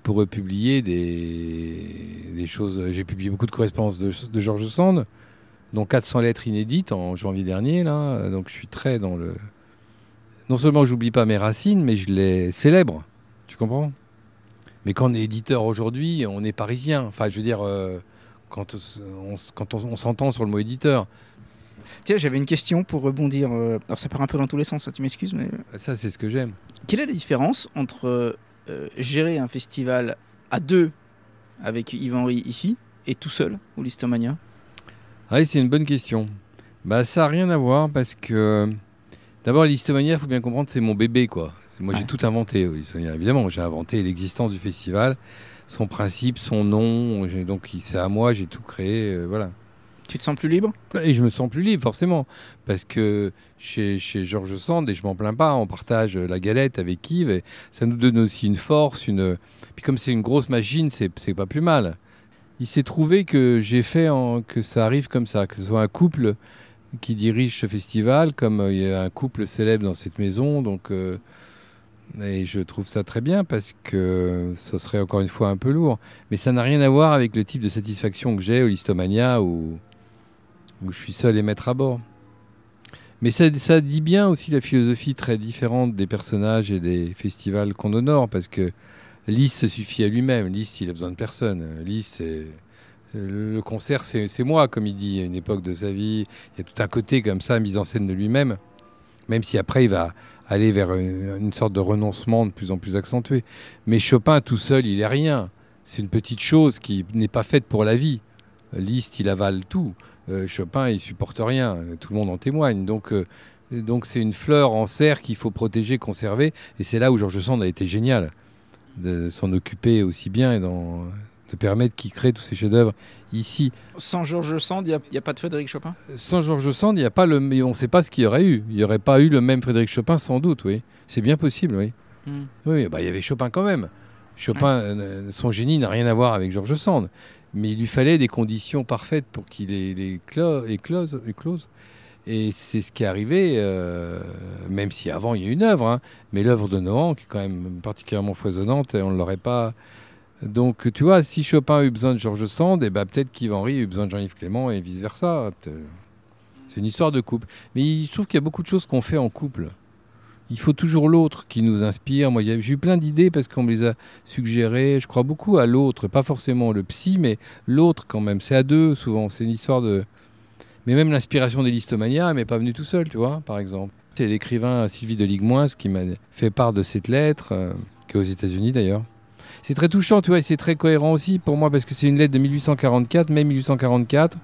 pour republier des, choses. J'ai publié beaucoup de correspondances de, Georges Sand, dont 400 lettres inédites en janvier dernier. Là. Donc je suis très dans le... Non seulement j'oublie pas mes racines, mais je les célèbre. Tu comprends? Mais quand on est éditeur aujourd'hui, on est parisien. Enfin, je veux dire, euh, quand on, s'entend sur le mot éditeur. Tiens, j'avais une question pour rebondir. Euh, alors, ça part un peu dans tous les sens, tu m'excuses, mais. Ah, ça, c'est ce que j'aime. Quelle est la différence entre euh, gérer un festival à deux avec Yves-Henri ici et tout seul au Listomania? Ah Oui, c'est une bonne question. Bah, ça n'a rien à voir parce que. D'abord, Listomania, il faut bien comprendre, c'est mon bébé, quoi. Moi, j'ai tout inventé. Évidemment, j'ai inventé l'existence du festival, son principe, son nom. Donc, c'est à moi, j'ai tout créé. Euh, voilà. Tu te sens plus libre? Et je me sens plus libre, forcément. Parce que chez, chez Georges Sand, et je m'en plains pas, on partage la galette avec Yves. Et ça nous donne aussi une force. Une... Puis, comme c'est une grosse machine, c'est pas plus mal. Il s'est trouvé que j'ai fait que ça arrive comme ça, que ce soit un couple qui dirige ce festival, comme il y a un couple célèbre dans cette maison. Donc. Euh, et je trouve ça très bien parce que ce serait encore une fois un peu lourd. Mais ça n'a rien à voir avec le type de satisfaction que j'ai au Listomania où, où je suis seul et maître à bord. Mais ça, dit bien aussi la philosophie très différente des personnages et des festivals qu'on honore parce que Lys se suffit à lui-même. Lys, il a besoin de personne. Lys, le concert, c'est moi, comme il dit, à une époque de sa vie. Il y a tout un côté comme ça, mise en scène de lui-même. Même si après, il va aller vers une, sorte de renoncement de plus en plus accentué. Mais Chopin tout seul, il est rien. C'est une petite chose qui n'est pas faite pour la vie. Liszt, il avale tout. Euh, Chopin, il supporte rien. Tout le monde en témoigne. Donc, euh, donc c'est une fleur en serre qu'il faut protéger, conserver. Et c'est là où Georges Sand a été génial de s'en occuper aussi bien et dans, de permettre qu'il crée tous ces chefs-d'œuvre ici. Sans Georges Sand, il n'y a, pas de Frédéric Chopin? Sans Georges Sand, n'y a pas le. On ne sait pas ce qu'il y aurait eu. Il n'y aurait pas eu le même Frédéric Chopin, sans doute, oui. C'est bien possible, oui. Oui, bah, il y avait Chopin quand même. Chopin, euh, son génie n'a rien à voir avec Georges Sand. Mais il lui fallait des conditions parfaites pour qu'il éclose, éclose. Et c'est ce qui est arrivé, euh, même si avant il y a une œuvre, hein. mais l'œuvre de Nohan, qui est quand même particulièrement foisonnante, on ne l'aurait pas donc, tu vois, si Chopin a eu besoin de Georges Sand, et eh ben, peut-être qu'Yves Henry a eu besoin de Jean-Yves Clément et vice-versa. C'est une histoire de couple. Mais je trouve qu'il y a beaucoup de choses qu'on fait en couple. Il faut toujours l'autre qui nous inspire. Moi, j'ai eu plein d'idées parce qu'on me les a suggérées. Je crois beaucoup à l'autre, pas forcément le psy, mais l'autre quand même. C'est à deux souvent. C'est une histoire de. Mais même l'inspiration des listomania, elle m'est pas venue tout seul, tu vois, par exemple. C'est l'écrivain Sylvie de Ligmoins qui m'a fait part de cette lettre, euh, qui est aux États-Unis d'ailleurs. C'est très touchant, tu vois, et c'est très cohérent aussi pour moi parce que c'est une lettre de 1844, mai 1844,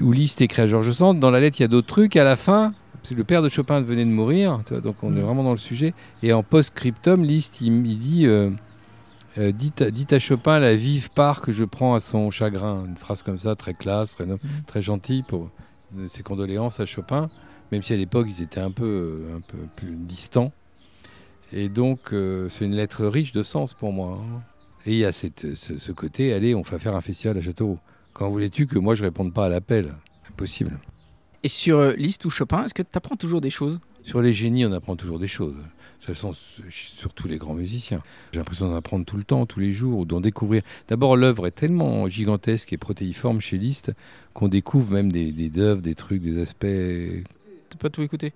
où Liszt écrit à Georges Sand. Dans la lettre, il y a d'autres trucs. À la fin, le père de Chopin venait de mourir, donc on est mm. vraiment dans le sujet. Et en post-scriptum, Liszt, il, dit euh, euh, dites, à Chopin la vive part que je prends à son chagrin. Une phrase comme ça, très classe, très, mm. très gentille pour euh, ses condoléances à Chopin, même si à l'époque ils étaient un peu, un peu plus distants. Et donc, euh, c'est une lettre riche de sens pour moi. Hein. Et il y a cette, ce, côté, allez, on va faire un festival à Châteauroux. Quand voulais-tu que moi je réponde pas à l'appel? Impossible. Et sur euh, Liszt ou Chopin, est-ce que tu apprends toujours des choses? Sur les génies, on apprend toujours des choses. De toute façon, surtout les grands musiciens. J'ai l'impression d'en apprendre tout le temps, tous les jours, ou d'en découvrir. D'abord, l'œuvre est tellement gigantesque et protéiforme chez Liszt qu'on découvre même des, des œuvres, des trucs, des aspects. Tu pas tout écouter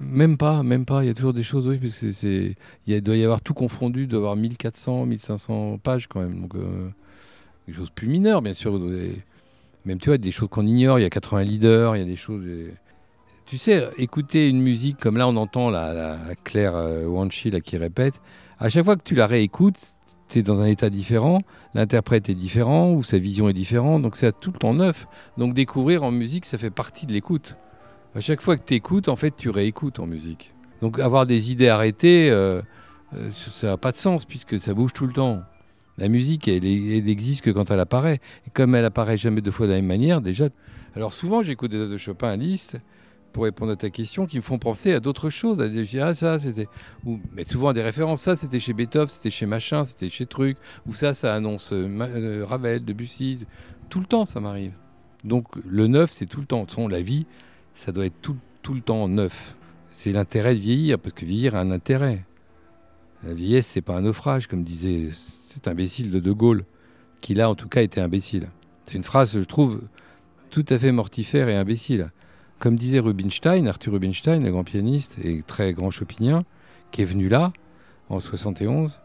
même pas, même pas. Il y a toujours des choses, oui, parce que c'est, il doit y avoir tout confondu, doit y avoir 1400, 1500 pages quand même. Donc, euh, des choses plus mineures, bien sûr. Même, tu vois, des choses qu'on ignore. Il y a 80 leaders, il y a des choses. Tu sais, écouter une musique comme là, on entend la, Claire euh, Wanchi là, qui répète. À chaque fois que tu la réécoutes, tu es dans un état différent, l'interprète est différent ou sa vision est différente, donc c'est tout le temps neuf. Donc découvrir en musique, ça fait partie de l'écoute. À chaque fois que tu écoutes, en fait, tu réécoutes en musique. Donc avoir des idées arrêtées, euh, euh, ça n'a pas de sens puisque ça bouge tout le temps. La musique, elle, elle existe que quand elle apparaît. Et comme elle apparaît jamais deux fois de la même manière, déjà. Alors souvent, j'écoute des œuvres de Chopin à liste pour répondre à ta question qui me font penser à d'autres choses. À des, ah, ça, c'était. Ou, mais souvent à des références. Ça, c'était chez Beethoven, c'était chez machin, c'était chez truc. Ou ça, ça annonce euh, euh, Ravel, Debussy. Tout le temps, ça m'arrive. Donc le neuf, c'est tout le temps. De la vie, ça doit être tout, tout le temps neuf. C'est l'intérêt de vieillir, parce que vieillir a un intérêt. La vieillesse, c'est pas un naufrage, comme disait cet imbécile de De Gaulle, qui là, en tout cas, était imbécile. C'est une phrase, je trouve, tout à fait mortifère et imbécile. Comme disait Rubinstein, Arthur Rubinstein, le grand pianiste et très grand chopinien, qui est venu là, en 71,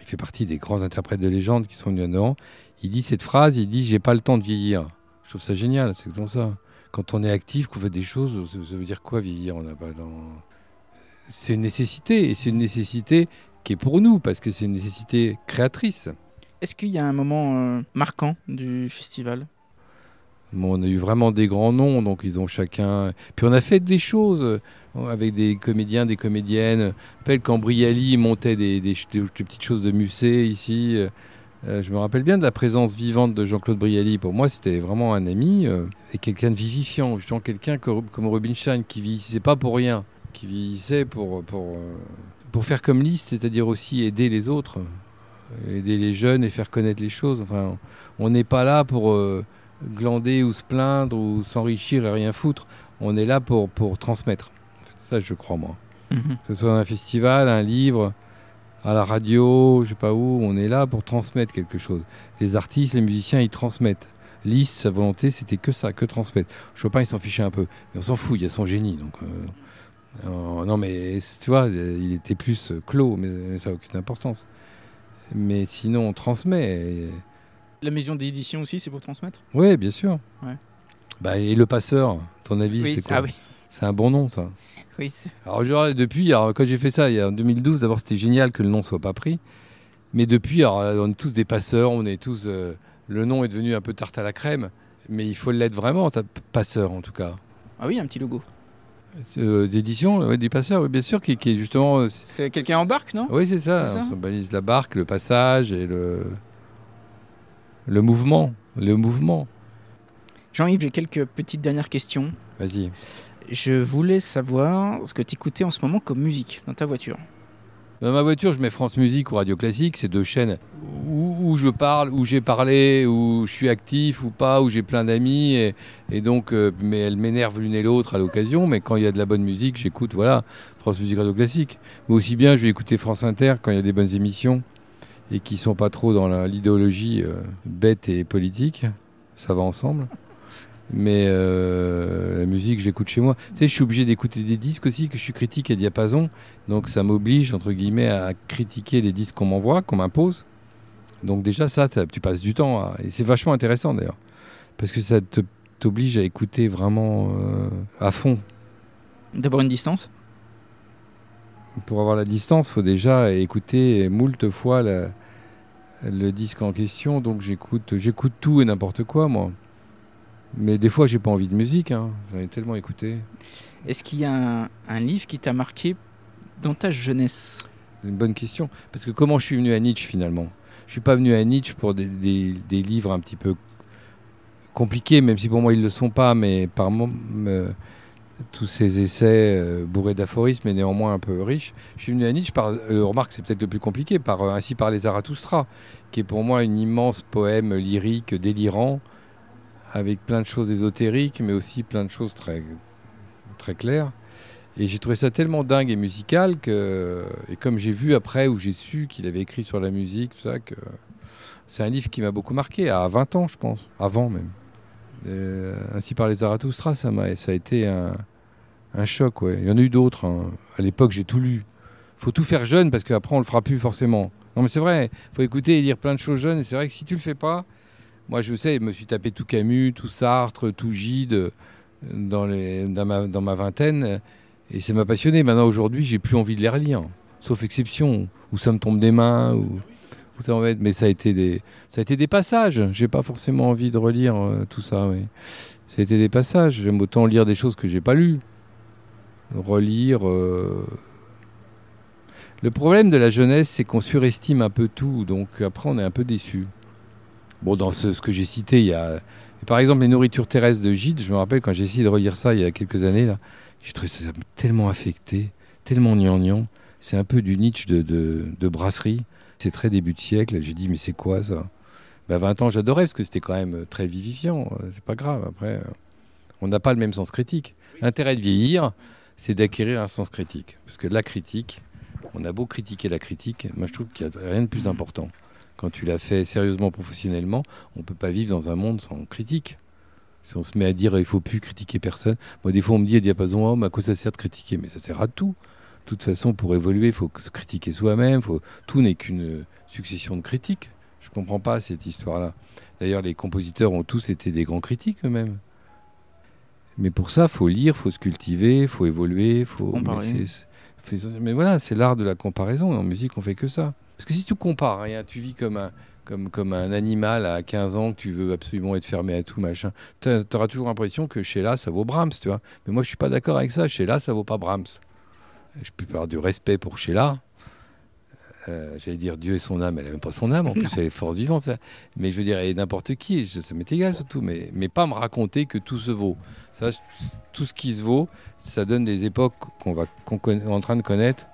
il fait partie des grands interprètes de légende qui sont venus à Il dit cette phrase, il dit « j'ai pas le temps de vieillir ». Je trouve ça génial, c'est comme ça. Quand on est actif, qu'on fait des choses, ça veut dire quoi vieillir? On n'a pas dans c'est une nécessité, et c'est une nécessité qui est pour nous, parce que c'est une nécessité créatrice. Est-ce qu'il y a un moment euh, marquant du festival? On a eu vraiment des grands noms, donc ils ont chacun... Puis on a fait des choses euh, avec des comédiens, des comédiennes. Je rappelle quand Briali montait des, petites choses de musée ici. Euh, je me rappelle bien de la présence vivante de Jean-Claude Briali. Pour moi, c'était vraiment un ami et quelqu'un de vivifiant. Justement, quelqu'un comme Rubinstein qui vieillissait pas pour rien qui vieillissait pour, pour, euh, pour faire comme liste, c'est-à-dire aussi aider les autres, aider les jeunes et faire connaître les choses. Enfin, on n'est pas là pour euh, glander ou se plaindre ou s'enrichir et rien foutre. On est là pour, pour transmettre. Ça, je crois, moi. Mhm. Que ce soit un festival, un livre, à la radio, je sais pas où, on est là pour transmettre quelque chose. Les artistes, les musiciens, ils transmettent. Liszt, sa volonté, c'était que ça, que transmettre. Chopin, il s'en fichait un peu. Mais on s'en fout, il y a son génie. Donc, euh, euh, non, mais tu vois, il était plus clos, mais, ça n'a aucune importance. Mais sinon, on transmet. La maison d'édition aussi, c'est pour transmettre? Oui, bien sûr. Bah, et le passeur, ton avis, c'est quoi? ah C'est un bon nom, ça. Oui. Alors, depuis, alors, quand j'ai fait ça, en 2012, d'abord, c'était génial que le nom soit pas pris. Mais depuis, on est tous des passeurs, on est tous. Euh, le nom est devenu un peu tarte à la crème, mais il faut l'être vraiment, passeur en tout cas. Ah oui, un petit logo. Euh, d'édition du passeur, oui, bien sûr, qui, est justement. Euh, c'est quelqu'un en barque, non? Oui, c'est ça. On symbolise la barque, le passage et le, le mouvement. Le mouvement. Jean-Yves, j'ai quelques petites dernières questions. Vas-y. Je voulais savoir ce que tu écoutais en ce moment comme musique dans ta voiture. Dans ma voiture, je mets France Musique ou Radio Classique, c'est deux chaînes où, je parle, où j'ai parlé, où je suis actif ou pas, où j'ai plein d'amis. Et, donc, euh, mais elles m'énervent l'une et l'autre à l'occasion. Mais quand il y a de la bonne musique, j'écoute, voilà, France Musique, Radio Classique. Mais aussi bien, je vais écouter France Inter quand il y a des bonnes émissions et qui sont pas trop dans l'idéologie euh, bête et politique. Ça va ensemble. Mais euh, la musique, j'écoute chez moi. Tu sais, je suis obligé d'écouter des disques aussi, que je suis critique à diapason. Donc ça m'oblige, entre guillemets, à critiquer les disques qu'on m'envoie, qu'on m'impose. Donc déjà, ça, tu passes du temps. Et c'est vachement intéressant d'ailleurs. Parce que ça t'oblige à écouter vraiment euh, à fond. D'avoir une distance? Pour avoir la distance, il faut déjà écouter moult fois le disque en question. Donc j'écoute, j'écoute tout et n'importe quoi, moi. Mais des fois, j'ai pas envie de musique. Hein. J'en ai tellement écouté. Est-ce qu'il y a un, livre qui t'a marqué dans ta jeunesse? Une bonne question. Parce que comment je suis venu à Nietzsche finalement? Je suis pas venu à Nietzsche pour des, livres un petit peu compliqués, même si pour moi ils le sont pas, mais par tous ces essais euh, bourrés d'aphorismes et néanmoins un peu riches. Je suis venu à Nietzsche par, euh, remarque, c'est peut-être le plus compliqué, par euh, Ainsi par les Zarathustra, qui est pour moi une immense poème lyrique délirant avec plein de choses ésotériques, mais aussi plein de choses très, très claires. Et j'ai trouvé ça tellement dingue et musical que, et comme j'ai vu après, où j'ai su qu'il avait écrit sur la musique, ça, que c'est un livre qui m'a beaucoup marqué, à 20 ans, je pense, avant même. ainsi par les Zarathustra, ça, m'a, ça a été un, choc. Ouais. Il y en a eu d'autres. Hein. À l'époque, j'ai tout lu. Faut tout faire jeune parce qu'après, on le fera plus forcément. Non, mais c'est vrai, faut écouter et lire plein de choses jeunes. Et c'est vrai que si tu le fais pas, moi, je sais, je me suis tapé tout Camus, tout Sartre, tout Gide euh, dans, ma, vingtaine. Et ça m'a passionné. Maintenant, aujourd'hui, j'ai plus envie de les relire. Sauf exception, où ça me tombe des mains, ou, ça en Mais ça a été des, ça a été des passages. J'ai pas forcément envie de relire euh, tout ça. Ça a été des passages. J'aime autant lire des choses que j'ai pas lues. Relire. Euh, Le problème de la jeunesse, c'est qu'on surestime un peu tout, donc après on est un peu déçu. Bon, dans ce, que j'ai cité, il y a par exemple les nourritures terrestres de Gide, je me rappelle quand j'ai essayé de relire ça il y a quelques années, là, j'ai trouvé ça tellement affecté, tellement gnangnan. C'est un peu du Nietzsche de, de, brasserie. C'est très début de siècle. J'ai dit, mais c'est quoi ça? Ben, 20 ans, j'adorais parce que c'était quand même très vivifiant. C'est pas grave. Après, on n'a pas le même sens critique. L'intérêt de vieillir, c'est d'acquérir un sens critique. Parce que la critique, on a beau critiquer la critique, moi je trouve qu'il n'y a rien de plus important. Quand tu l'as fait sérieusement, professionnellement, on ne peut pas vivre dans un monde sans critique. Si on se met à dire il faut plus critiquer personne, moi des fois on me dit à diapason homme, à quoi ça sert de critiquer? Mais ça sert à tout. De toute façon, pour évoluer, il faut se critiquer soi-même. Faut... Tout n'est qu'une succession de critiques. Je ne comprends pas cette histoire-là. D'ailleurs, les compositeurs ont tous été des grands critiques eux-mêmes. Mais pour ça, faut lire, faut se cultiver, faut évoluer, faut. Comparer. Mais, voilà, c'est l'art de la comparaison. En musique, on fait que ça. Parce que si tu compares rien, tu vis comme un, comme, comme un animal à 15 ans tu veux absolument être fermé à tout, machin. Tu auras toujours l'impression que chez là, ça vaut Brahms, tu vois. Mais moi, je suis pas d'accord avec ça. Chez là, ça vaut pas Brahms. Je peux avoir du respect pour Sheila. Euh, J'allais dire Dieu et son âme, elle n'a même pas son âme, en plus elle est fort vivante. Ça. Mais je veux dire, elle est n'importe qui, ça m'est égal surtout, mais, mais pas me raconter que tout se vaut. Ça, tout ce qui se vaut, ça donne des époques qu'on va est en train de connaître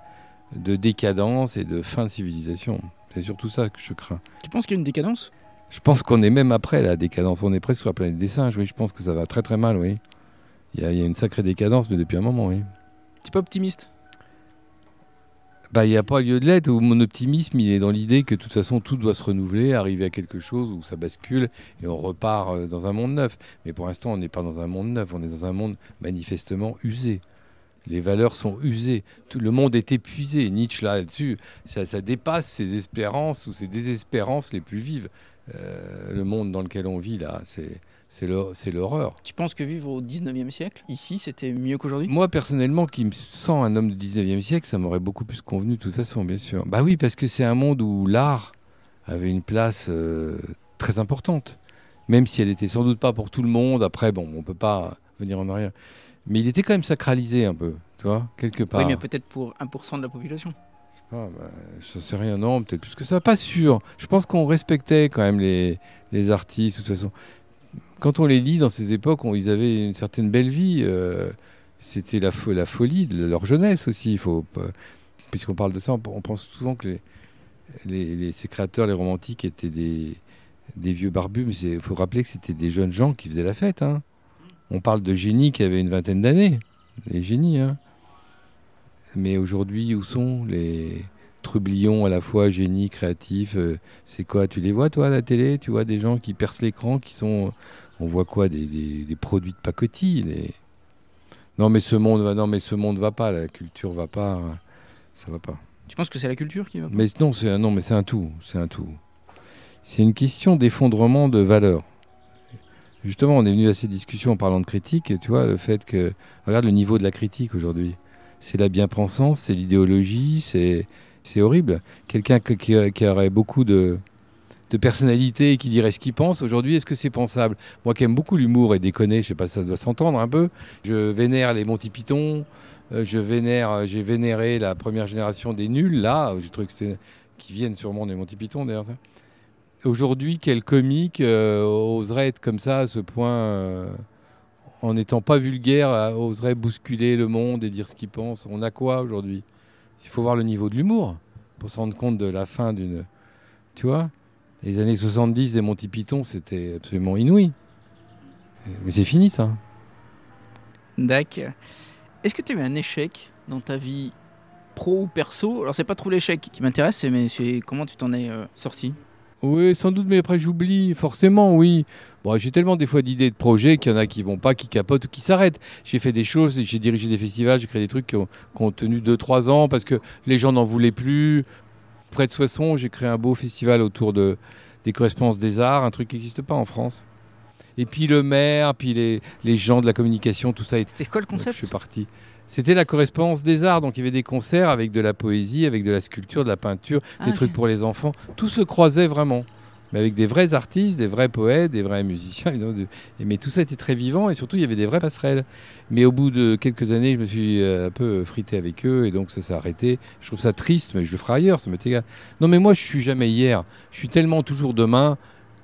de décadence et de fin de civilisation. C'est surtout ça que je crains. Tu penses qu'il y a une décadence? Je pense qu'on est même après la décadence. On est presque sur la planète des singes, oui. Je pense que ça va très très mal, oui. Il y a, il y a une sacrée décadence, mais depuis un moment, oui. Tu pas optimiste? Bah, il n'y a pas lieu de l'être. Mon optimisme, il est dans l'idée que de toute façon, tout doit se renouveler, arriver à quelque chose où ça bascule et on repart euh, dans un monde neuf. Mais pour l'instant, on n'est pas dans un monde neuf, on est dans un monde manifestement usé. Les valeurs sont usées. Tout le monde est épuisé. Nietzsche, là-dessus, ça, dépasse ses espérances ou ses désespérances les plus vives. Euh, le monde dans lequel on vit, là, c'est c'est l'horreur. Tu penses que vivre au 19e siècle, ici, c'était mieux qu'aujourd'hui? Moi, personnellement, qui me sens un homme du 19e siècle, ça m'aurait beaucoup plus convenu de toute façon, bien sûr. Bah oui, parce que c'est un monde où l'art avait une place euh, très importante. Même si elle était sans doute pas pour tout le monde. Après, bon, on peut pas venir en arrière. Mais il était quand même sacralisé un peu, tu vois, quelque part. Oui, mais peut-être pour 1% de la population. Ah, bah, je sais rien, non, peut-être plus que ça. Pas sûr. Je pense qu'on respectait quand même les, les artistes, de toute façon quand on les lit dans ces époques, ils avaient une certaine belle vie. Euh, c'était la, folie de leur jeunesse aussi. Puisqu'on parle de ça, on, pense souvent que ces créateurs, les romantiques, étaient des, vieux barbus, mais il faut rappeler que c'était des jeunes gens qui faisaient la fête. Hein. On parle de génies qui avaient une vingtaine d'années. Les génies. Hein. Mais aujourd'hui, où sont les trublions à la fois génies, créatifs euh, C'est quoi Tu les vois, toi, à la télé Tu vois des gens qui percent l'écran, qui sont on voit quoi des, produits de pacotille. Non mais ce monde va, non mais ce monde va pas, la culture va pas, ça va pas. Tu penses que c'est la culture qui va pas? Mais non, c'est un, non mais c'est un tout, c'est un tout. C'est une question d'effondrement de valeurs. Justement, on est venu à cette discussion en parlant de critique, et tu vois, le fait que regarde le niveau de la critique aujourd'hui. C'est la bien-pensance, c'est l'idéologie, c'est c'est horrible. Quelqu'un qui aurait beaucoup de de personnalité qui dirait ce qu'il pense. Aujourd'hui, est-ce que c'est pensable? Moi qui aime beaucoup l'humour et déconner, je sais pas si ça doit s'entendre un peu, je vénère les Monty Python, euh, je vénère, euh, j'ai vénéré la première génération des nuls, là, j'ai trouvé que qui viennent sûrement des Monty Python d'ailleurs. Aujourd'hui, quel comique euh, oserait être comme ça à ce point, en n'étant pas vulgaire, oserait bousculer le monde et dire ce qu'il pense? On a quoi aujourd'hui? Il faut voir le niveau de l'humour pour se rendre compte de la fin d'une... Tu vois? Les années 70 des Monty Python, c'était absolument inouï. Mais c'est fini ça. D'accord. Est-ce que tu as eu un échec dans ta vie pro ou perso? Alors c'est pas trop l'échec qui m'intéresse, mais c'est comment tu t'en es euh, sorti? Oui, sans doute, mais après j'oublie, forcément, oui. Bon, j'ai tellement des fois d'idées de projets qu'il y en a qui vont pas, qui capotent ou qui s'arrêtent. J'ai fait des choses, j'ai dirigé des festivals, j'ai créé des trucs qui ont, qui ont tenu 2-3 ans parce que les gens n'en voulaient plus, près de Soissons, j'ai créé un beau festival autour de, des correspondances des arts, un truc qui n'existe pas en France. Et puis le maire, puis les, les gens de la communication, tout ça. C'était quoi le concept Je suis parti. C'était la correspondance des arts, donc il y avait des concerts avec de la poésie, avec de la sculpture, de la peinture, des ah, trucs pour les enfants. Tout se croisait vraiment. Mais avec des vrais artistes, des vrais poètes, des vrais musiciens. Mais tout ça était très vivant et surtout il y avait des vraies passerelles. Mais au bout de quelques années, je me suis euh, un peu frité avec eux et donc ça s'est arrêté. Je trouve ça triste, mais je le ferai ailleurs, ça m'est égal. Non, mais moi je suis jamais hier. Je suis tellement toujours demain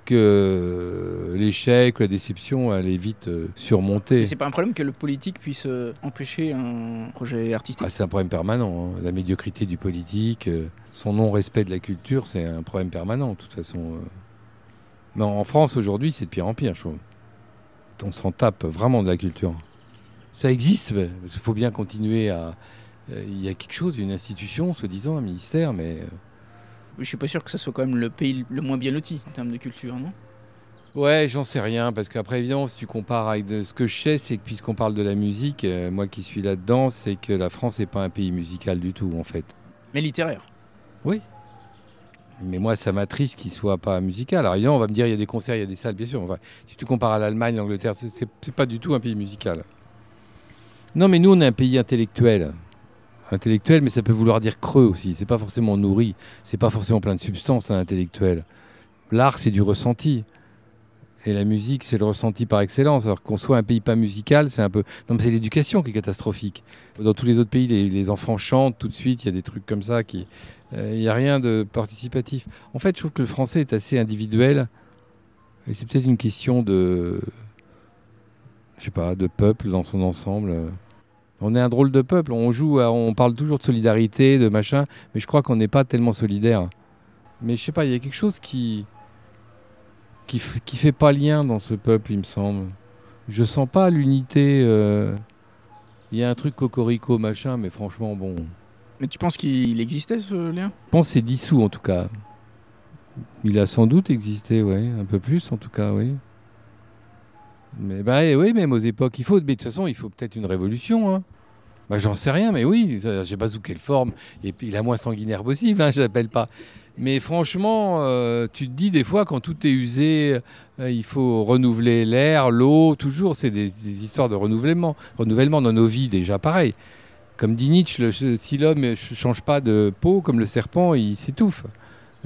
que l'échec, la déception, elle est vite euh, surmontée. C'est pas un problème que le politique puisse euh, empêcher un projet artistique? Ah, C'est un problème permanent. Hein. La médiocrité du politique, euh, son non-respect de la culture, c'est un problème permanent, de toute façon. Mais en France, aujourd'hui, c'est de pire en pire, je trouve. On s'en tape vraiment de la culture. Ça existe, mais il faut bien continuer à. Il y a quelque chose, une institution, soi-disant, un ministère, mais je suis pas sûr que ce soit quand même le pays le moins bien loti en termes de culture, non? Ouais, j'en sais rien, parce qu'après, évidemment, si tu compares avec ce que je sais, c'est que puisqu'on parle de la musique, euh, moi qui suis là-dedans, c'est que la France n'est pas un pays musical du tout, en fait. Mais littéraire Oui. Mais moi, ça m'attriste qu'il soit pas musical. Alors, évidemment, on va me dire, il y a des concerts, il y a des salles, bien sûr. Enfin, si tu compares à l'Allemagne, l'Angleterre, c'est pas du tout un pays musical. Non, mais nous, on est un pays intellectuel intellectuel, mais ça peut vouloir dire creux aussi. C'est pas forcément nourri, c'est pas forcément plein de substance un intellectuel. L'art, c'est du ressenti. Et la musique, c'est le ressenti par excellence. Alors qu'on soit un pays pas musical, c'est un peu. Non, mais c'est l'éducation qui est catastrophique. Dans tous les autres pays, les, enfants chantent tout de suite. Il y a des trucs comme ça qui. Euh, il n'y a rien de participatif. En fait, je trouve que le français est assez individuel. C'est peut-être une question de. Je sais pas, de peuple dans son ensemble. On est un drôle de peuple. On joue, on parle toujours de solidarité, de machin, mais je crois qu'on n'est pas tellement solidaire. Mais je sais pas, il y a quelque chose qui qui, qui fait pas lien dans ce peuple, il me semble. Je sens pas l'unité. Euh, il y a un truc cocorico machin, mais franchement bon. Mais tu penses qu'il existait ce lien? Je pense c'est dissous en tout cas. Il a sans doute existé, oui, un peu plus en tout cas, oui. Mais bah oui, même aux époques, il faut. Mais de toute façon, il faut peut-être une révolution. Hein. Bah, j'en sais rien, mais oui, j'ai pas sous quelle forme. Et puis la moins sanguinaire possible, hein, je l'appelle pas. Mais franchement, euh, tu te dis des fois, quand tout est usé, euh, il faut renouveler l'air, l'eau, toujours, c'est des, histoires de renouvellement. Renouvellement dans nos vies, déjà pareil. Comme dit Nietzsche, si l'homme ne change pas de peau, comme le serpent, il s'étouffe.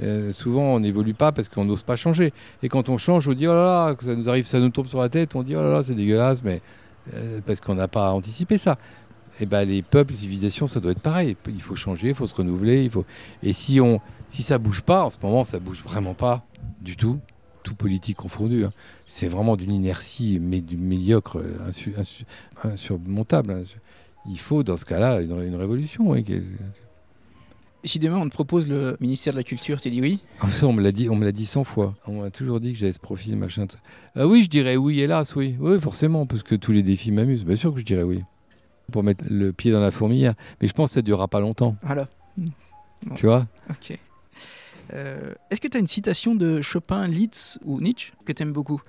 Euh, souvent, on n'évolue pas parce qu'on n'ose pas changer. Et quand on change, on dit oh là là, ça nous arrive, ça nous tombe sur la tête, on dit oh là là, c'est dégueulasse, mais parce qu'on n'a pas anticipé ça et eh ben, les peuples, les civilisations, ça doit être pareil. Il faut changer, il faut se renouveler. Il faut... Et si, on, si ça bouge pas, en ce moment, ça bouge vraiment pas du tout, tout politique confondu. Hein. C'est vraiment d'une inertie mais médiocre, insurmontable. Hein. Il faut, dans ce cas-là, une révolution. Si demain on te propose le ministère de la Culture, tu dis oui? Ah, ça, On me l'a dit, on me l'a dit 100 fois. On m'a toujours dit que j'avais ce profil, machin. Ah oui, je dirais oui, hélas, oui. Oui, forcément, parce que tous les défis m'amusent. Bien sûr que je dirais oui pour mettre le pied dans la fourmilière. Mais je pense que ça ne durera pas longtemps. Voilà. Tu vois? Ok. Euh, est-ce que tu as une citation de Chopin, Liszt ou Nietzsche que tu aimes beaucoup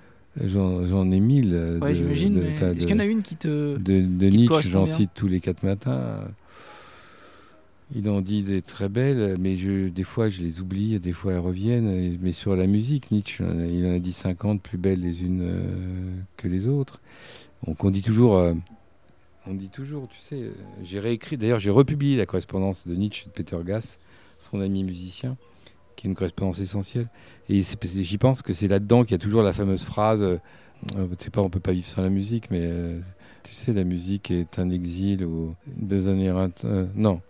J'en ai mille. Ouais, j'imagine. Est-ce qu'il y en a une qui te. De, de Nietzsche, j'en cite tous les quatre matins. Il en dit des très belles, mais je, des fois je les oublie, des fois elles reviennent. Mais sur la musique, Nietzsche, il en a dit 50 plus belles les unes euh, que les autres. Donc on dit toujours. Euh, on dit toujours, tu sais, euh, j'ai réécrit, d'ailleurs j'ai republié la correspondance de Nietzsche de Peter Gass, son ami musicien, qui est une correspondance essentielle. Et j'y pense que c'est là-dedans qu'il y a toujours la fameuse phrase, euh, euh sais pas, on peut pas vivre sans la musique, mais tu sais, la musique est un exil ou une besogne non,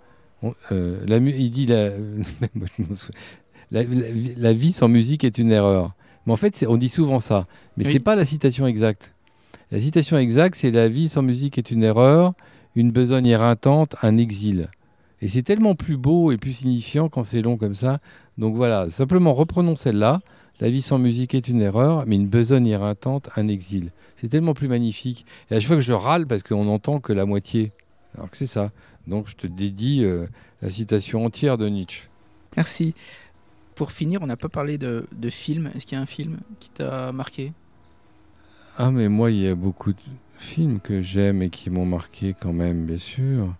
la, il dit la, la, la, vie sans musique est une erreur. Mais en fait, on dit souvent ça, mais c'est pas la citation exacte. La citation exacte, c'est La vie sans musique est une erreur, une besogne éreintante, un exil. Et c'est tellement plus beau et plus signifiant quand c'est long comme ça. Donc voilà, simplement reprenons celle-là. La vie sans musique est une erreur, mais une besogne éreintante, un exil. C'est tellement plus magnifique. Et à chaque fois que je râle, parce qu'on n'entend que la moitié. Alors que c'est ça. Donc je te dédie euh, la citation entière de Nietzsche. Merci. Pour finir, on n'a pas parlé de, de film. Est-ce qu'il y a un film qui t'a marqué? Ah, mais moi, il y a beaucoup de films que j'aime et qui m'ont marqué quand même, bien sûr.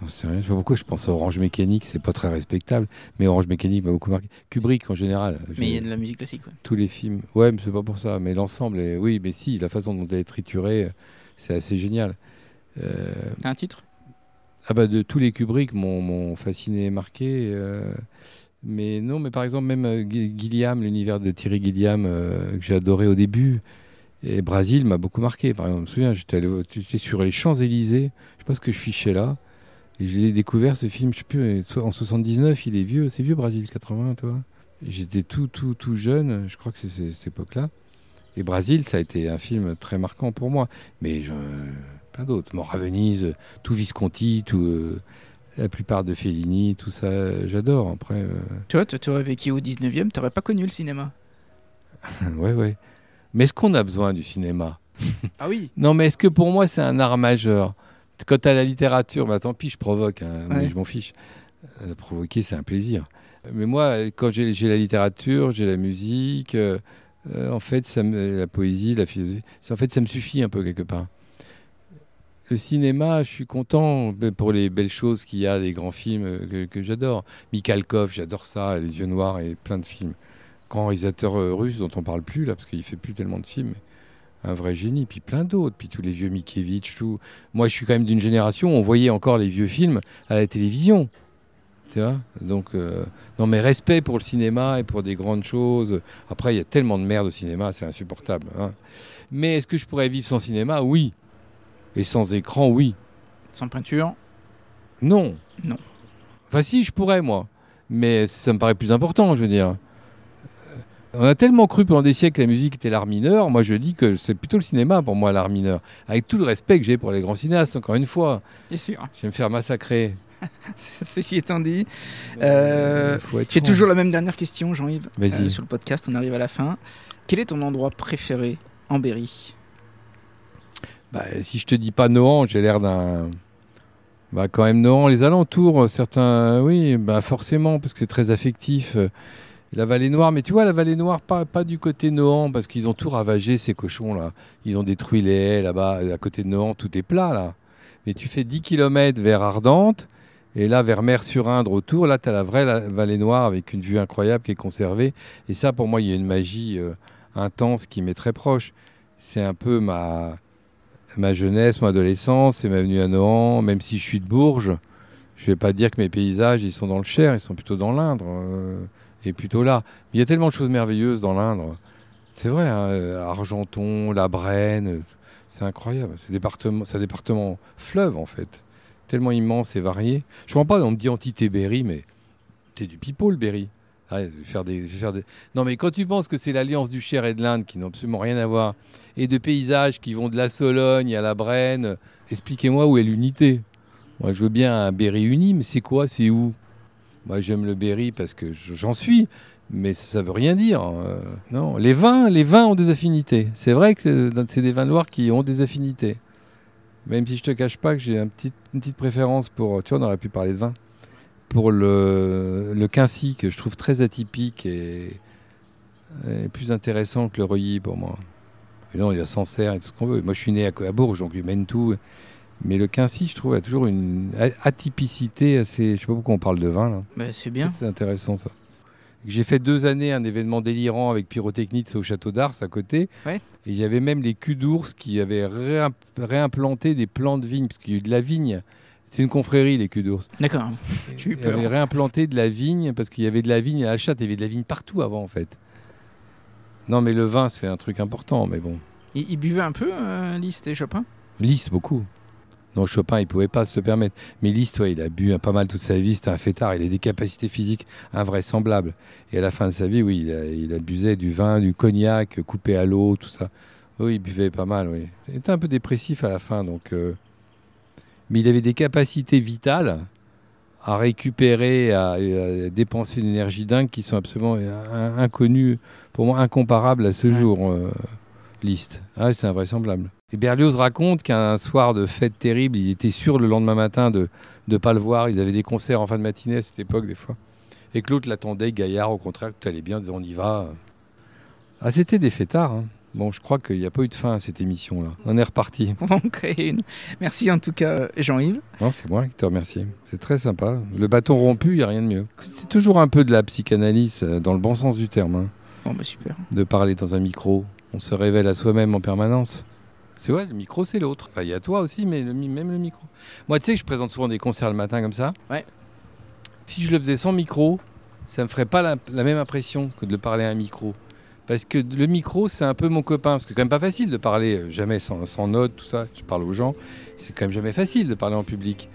J'en sais rien. Je sais pas pourquoi je pense à Orange Mécanique, c'est pas très respectable, mais Orange Mécanique m'a beaucoup marqué. Kubrick en général. Mais il y a de la musique classique. Tous les films. Ouais, mais c'est pas pour ça. Mais l'ensemble, est... oui, mais si, la façon dont elle est triturée, c'est assez génial. Euh... Un titre? Ah bah de tous les Kubrick m'ont fasciné et marqué. Euh... Mais non, mais par exemple, même euh, Gilliam, l'univers de Thierry Gilliam, que j'ai adoré au début, et Brésil m'a beaucoup marqué. Par exemple, je me souviens, j'étais sur les Champs-Élysées, je sais pas ce que je fichais là, et je l'ai découvert ce film, je sais plus, en 79, il est vieux, c'est vieux Brésil, 80, toi. J'étais tout, tout, tout jeune, je crois que c'est c'est cette époque-là. Et Brésil, ça a été un film très marquant pour moi. Mais je, plein d'autres. Mort à Venise, tout Visconti, tout, euh, la plupart de Fellini, tout ça, j'adore. Après, euh, Tu vois, tu aurais vécu au 19e, t'aurais pas connu le cinéma. ouais, ouais. Mais est-ce qu'on a besoin du cinéma? Ah oui Non, mais est-ce que pour moi, c'est un art majeur? Quand tu as la littérature, bah, tant pis, je provoque, hein, mais Ouais. je m'en fiche. Euh, provoquer, c'est un plaisir. Mais moi, quand j'ai la littérature, j'ai la musique, euh, euh, en fait, ça me- la poésie, la philosophie, ça- en fait, ça me suffit un peu quelque part. Le cinéma, je suis content pour les belles choses qu'il y a, des grands films euh, que, que j'adore. Mikhalkov, j'adore ça, Les Yeux Noirs et plein de films. Grand réalisateur euh, russe dont on parle plus là, parce qu'il fait plus tellement de films. Un vrai génie, puis plein d'autres, puis tous les vieux Mikiewicz, tout. Moi, je suis quand même d'une génération où on voyait encore les vieux films à la télévision. Tu vois Donc, euh, non, mais respect pour le cinéma et pour des grandes choses. Après, il y a tellement de merde au cinéma, c'est insupportable. hein. Mais est-ce que je pourrais vivre sans cinéma? Oui. Et sans écran, oui. Sans peinture Non. Non. Enfin, si, je pourrais, moi. Mais ça me paraît plus important, je veux dire. Euh, On a tellement cru pendant des siècles que la musique était l'art mineur. Moi, je dis que c'est plutôt le cinéma pour moi, l'art mineur. Avec tout le respect que j'ai pour les grands cinéastes, encore une fois. Bien sûr. Je vais me faire massacrer. Ceci étant dit, Euh, être j'ai toujours la même dernière question, Jean-Yves. Vas-y. Euh, sur le podcast, on arrive à la fin. Quel est ton endroit préféré en Berry? Bah, si je te dis pas Nohant, j'ai l'air d'un. Bah, quand même, Nohant, les alentours, euh, certains, oui, bah, forcément, parce que c'est très affectif. euh, La vallée noire, mais tu vois, la vallée noire, pas, du côté Nohant, parce qu'ils ont tout ravagé, ces cochons-là. Ils ont détruit les haies là-bas, à côté de Nohant, tout est plat, là. Mais tu fais 10 km vers Ardentes, et là, vers Mer-sur-Indre, autour, là, tu as la vraie vallée noire avec une vue incroyable qui est conservée. Et ça, pour moi, il y a une magie euh, intense qui m'est très proche. C'est un peu ma, ma jeunesse, mon adolescence, c'est ma venue à Nohant, même si je suis de Bourges. Je vais pas dire que mes paysages, ils sont dans le Cher, ils sont plutôt dans l'Indre, euh, et plutôt là. Il y a tellement de choses merveilleuses dans l'Indre. C'est vrai, hein, euh, Argenton, la Brenne, c'est incroyable. C'est département, c'est un département fleuve, en fait. Tellement immense et varié. Je comprends pas, on me dit Berry, mais t'es du pipeau, le Berry. Vais faire des, faire des... Non, mais quand tu penses que c'est l'alliance du Cher et de l'Inde qui n'ont absolument rien à voir, et de paysages qui vont de la Sologne à la Brenne, euh, expliquez-moi où est l'unité. Moi, je veux bien un Berry uni, mais c'est quoi? C'est où? Moi, j'aime le Berry parce que je- j'en suis, mais ça veut rien dire. euh, non, les vins, les vins ont des affinités. C'est vrai que c'est- c'est des vins noirs qui ont des affinités. Même si je te cache pas que j'ai une petite préférence pour. Tu vois, on aurait pu parler de vin. Pour le, le Quincy, que je trouve très atypique et, et plus intéressant que le Reuilly pour moi. Non, il y a Sancerre et tout ce qu'on veut. Moi, je suis né à, à Bourges, donc mène tout. Mais le Quincy, je trouve, a toujours une atypicité assez. Je sais pas pourquoi on parle de vin là. Bah, C'est bien. C'est intéressant ça. J'ai fait deux années un événement délirant avec pyrotechnie au château d'Ars à côté. Ouais. Et il y avait même les culs d'ours qui avaient réim- réimplanté des plants de vigne, parce qu'il y a eu de la vigne. C'est une confrérie, les culs d'ours. D'accord. Ils avaient réimplanté de la vigne, parce qu'il y avait de la vigne à la chatte, il y avait de la vigne partout avant en fait. Non mais le vin c'est un truc important, mais bon. Il, il buvait un peu, euh, Liszt et Chopin? Liszt, beaucoup. Non, Chopin, il pouvait pas se le permettre. Mais Liszt, ouais, il a bu un- pas mal toute sa vie. C'était un fêtard. Il a des capacités physiques invraisemblables. Et à la fin de sa vie, oui, il, a- il abusait du vin, du cognac, coupé à l'eau, tout ça. Oui, il buvait pas mal, oui. Il était un peu dépressif à la fin, donc. euh, Mais il avait des capacités vitales à récupérer, à, à dépenser une énergie dingue qui sont absolument euh, in- inconnues, pour moi incomparables à ce Ouais. jour. euh, Liszt. Ah, c'est invraisemblable. Et Berlioz raconte qu'un soir de fête terrible, il était sûr le lendemain matin de ne pas le voir. Ils avaient des concerts en fin de matinée à cette époque, des fois. Et que l'autre l'attendait, Gaillard, au contraire, tout allait bien, disait on y va. Ah, c'était des fêtards. hein. Bon, je crois qu'il n'y a pas eu de fin à cette émission-là. On est reparti. On créer une. Merci en tout cas, Jean-Yves. Non, c'est moi qui te remercie. C'est très sympa. Le bâton rompu, il n'y a rien de mieux. C'est toujours un peu de la psychanalyse, euh, dans le bon sens du terme, hein, Bon, bah super. de parler dans un micro. On se révèle à soi-même en permanence. C'est vrai, le micro, c'est l'autre. Enfin, il y a toi aussi, mais le même le micro. Moi, tu sais que je présente souvent des concerts le matin comme ça. Ouais. Si je le faisais sans micro, ça me ferait pas la, la même impression que de parler à un micro. Parce que le micro, c'est un peu mon copain. Parce que c'est quand même pas facile de parler euh, jamais sans, sans notes, tout ça. Je parle aux gens. C'est quand même jamais facile de parler en public.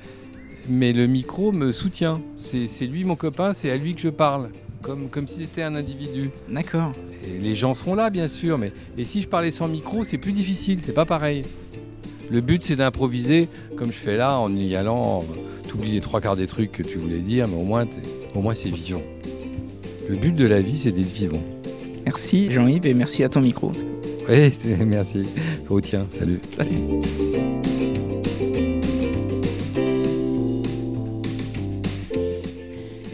Mais le micro me soutient. C'est lui mon copain, c'est à lui que je parle. Comme, comme si c'était un individu. D'accord. Et les gens seront là, bien sûr. Mais et si je parlais sans micro, c'est plus difficile. C'est pas pareil. Le but, c'est d'improviser, comme je fais là, en y allant. T'oublies les trois quarts des trucs que tu voulais dire, mais au moins, t'es- au moins c'est vivant. Le but de la vie, c'est d'être vivant. Merci Jean-Yves et merci à ton micro. Oui, merci. Au tien, salut. Salut.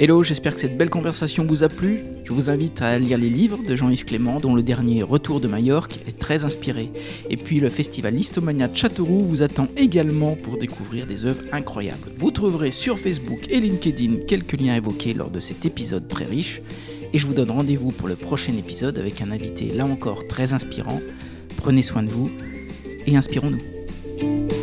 Hello, j'espère que cette belle conversation vous a plu. Je vous invite à lire les livres de Jean-Yves Clément, dont le dernier Retour de Majorque est très inspiré. Et puis le festival Listomania de Châteauroux vous attend également pour découvrir des œuvres incroyables. Vous trouverez sur Facebook et LinkedIn quelques liens évoqués lors de cet épisode très riche. Et je vous donne rendez-vous pour le prochain épisode avec un invité là encore très inspirant. Prenez soin de vous et inspirons-nous.